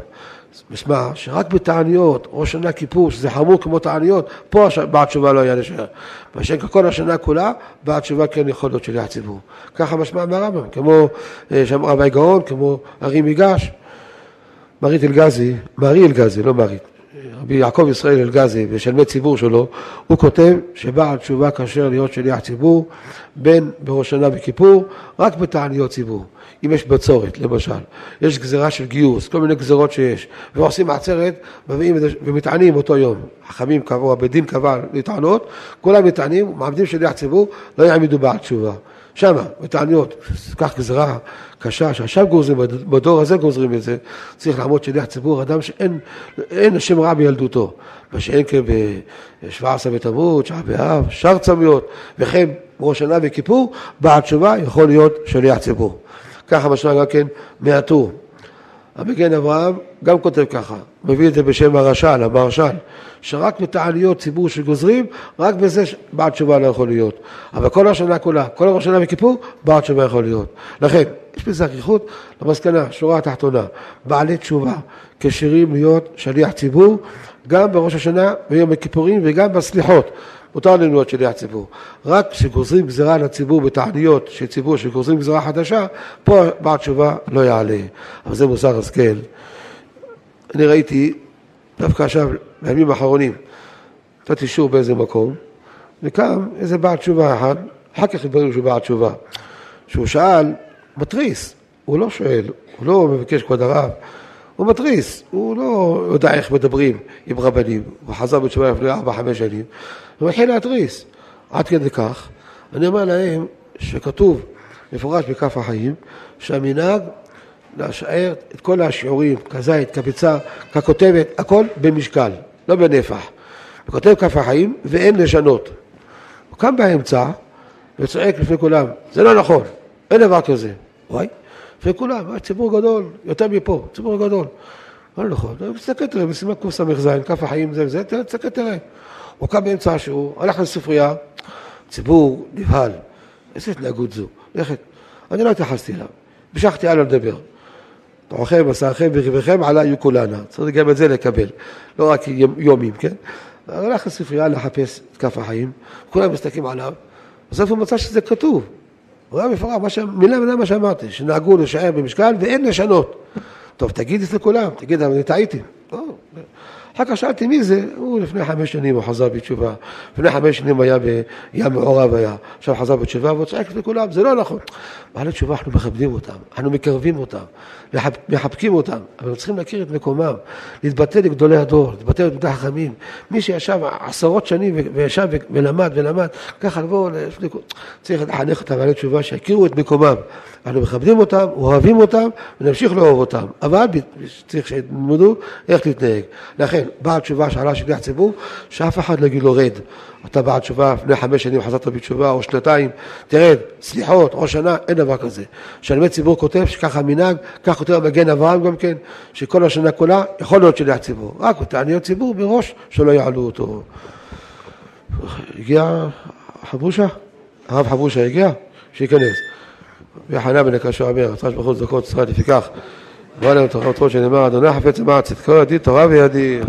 משמע שרק בתעניות, ראש שנה כיפור, שזה חמור כמו תעניות, פה בעד תשובה לא היה לשער. מאשר כל השנה כולה, בעד תשובה כן יכול להיות שליח ציבור. ככה משמע מהרמב"ם, כמו אה, שם רבי גאון, כמו ארי מיגש, מרית אלגזי, מרי אלגזי, לא מרית. רבי יעקב ישראל אלגזי ושלמי ציבור שלו, הוא כותב שבעל תשובה כאשר להיות שליח ציבור, בין בראש שנה וכיפור, רק בתעניות ציבור. אם יש בצורת, למשל, יש גזירה של גיוס, כל מיני גזירות שיש, ועושים עצרת, מביאים ומטענים אותו יום. חכמים קבעו, הבית דין קבע לטענות, כולם מטענים, מעמדים שליח ציבור, לא יעמידו בעל תשובה. שמה, בתעניות, כך גזירה קשה, שעכשיו גוזרים, בדור הזה גוזרים את זה, צריך לעמוד שליח ציבור, אדם שאין השם רע בילדותו, מה שאין כן ב-17 בתמוז, שעה באב, שאר צמיות, וכן ראש שנה וכיפור, בעד תשובה יכול להיות שליח ציבור. ככה משמע גם כן מהטור. המגן אברהם גם כותב ככה, מביא את זה בשם הרש"ל, המהרש"ל, שרק בתעניות ציבור שגוזרים, רק בזה בעד תשובה לא יכול להיות. אבל כל השנה כולה, כל ראש שנה וכיפור, בעד תשובה יכול להיות. לכן, יש בזה אריכות למסקנה, שורה התחתונה, בעלי תשובה כשירים להיות שליח ציבור, גם בראש השנה ויום הכיפורים וגם בסליחות. מותר להיות שליח ציבור. רק כשגוזרים גזירה לציבור בתעניות של ציבור שגוזרים גזירה חדשה, פה בעל תשובה לא יעלה. אבל זה מוסר השכל. אני ראיתי, דווקא עכשיו, בימים האחרונים, נתתי שיעור באיזה מקום, וקם איזה בעל תשובה אחד, אחר כך התברר שהוא בעל תשובה, שהוא שאל, מתריס, הוא לא שואל, הוא לא מבקש כבוד הרב, הוא מתריס, הוא לא יודע איך מדברים עם רבנים, הוא חזר בתשובה לפני ארבע, חמש שנים, הוא מתחיל להתריס. עד כדי כך, אני אומר להם שכתוב מפורש בכף החיים, שהמנהג להשאר את כל השיעורים, כזית, כביצה, ככותבת, הכל במשקל, לא בנפח. וכותב כף החיים ואין לשנות. הוא קם באמצע וצועק לפני כולם, זה לא נכון, אין דבר כזה. וואי, לפני כולם, ציבור גדול, יותר מפה, ציבור גדול. לא נכון, תסתכל תראה, בסימן קס"ז, כף החיים זה וזה, תסתכל תראה. הוא קם באמצע השיעור, הלך לספרייה, ציבור נבהל. איזה התנהגות זו? לכת. אני לא התייחסתי אליו, המשכתי הלאה לדבר. תורכם, מסעכם וריביכם עלי כולנה. צריך גם את זה לקבל, לא רק יומים, כן? הלך לספרייה לחפש את כף החיים, כולם מסתכלים עליו, בסוף הוא מצא שזה כתוב. הוא היה מפורש, מילה מילה מה שאמרתי, שנהגו לשער במשקל ואין לשנות. טוב, תגיד את זה לכולם, תגיד, אני טעיתי. לא, אחר כך שאלתי מי זה, הוא לפני חמש שנים הוא חזר בתשובה, לפני חמש שנים היה בים מעורב היה, עכשיו חזר בתשובה והוא צועק לכולם, זה לא נכון. בעלי תשובה אנחנו מכבדים אותם, אנחנו מקרבים אותם, מחבקים אותם, אבל הם צריכים להכיר את מקומם, להתבטא לגדולי הדור, להתבטא לגדולי החכמים. מי שישב עשרות שנים וישב ולמד ולמד, ככה לבוא, צריך לחנך אותם בעלי תשובה, שיכירו את מקומם. אנחנו מכבדים אותם, אוהבים אותם, ונמשיך לאהוב אותם. אבל צריך שילמדו איך להתנהג. לכן, בעל תשובה שעלה שליח ציבור, שאף אחד לא יגיד לו רד. אתה בעל תשובה, לפני חמש שנים חזרת בתשובה, או שנתיים, תרד, סליחות, או שנה, אין דבר כזה. שלמד ציבור כותב שככה מנהג, כך כותב מגן אברהם גם כן, שכל השנה כולה יכול להיות שליח ציבור. רק תעניות ציבור מראש, שלא יעלו אותו. הגיע חבושה? הרב חבושה הגיע? שייכנס. ויחנה בן הקשה אומר, רצה שבחוץ דקות ישראל לפיכך. בוא אלינו תורת שנאמר, אדוני חפץ למען צדקו ידי תורה וידי.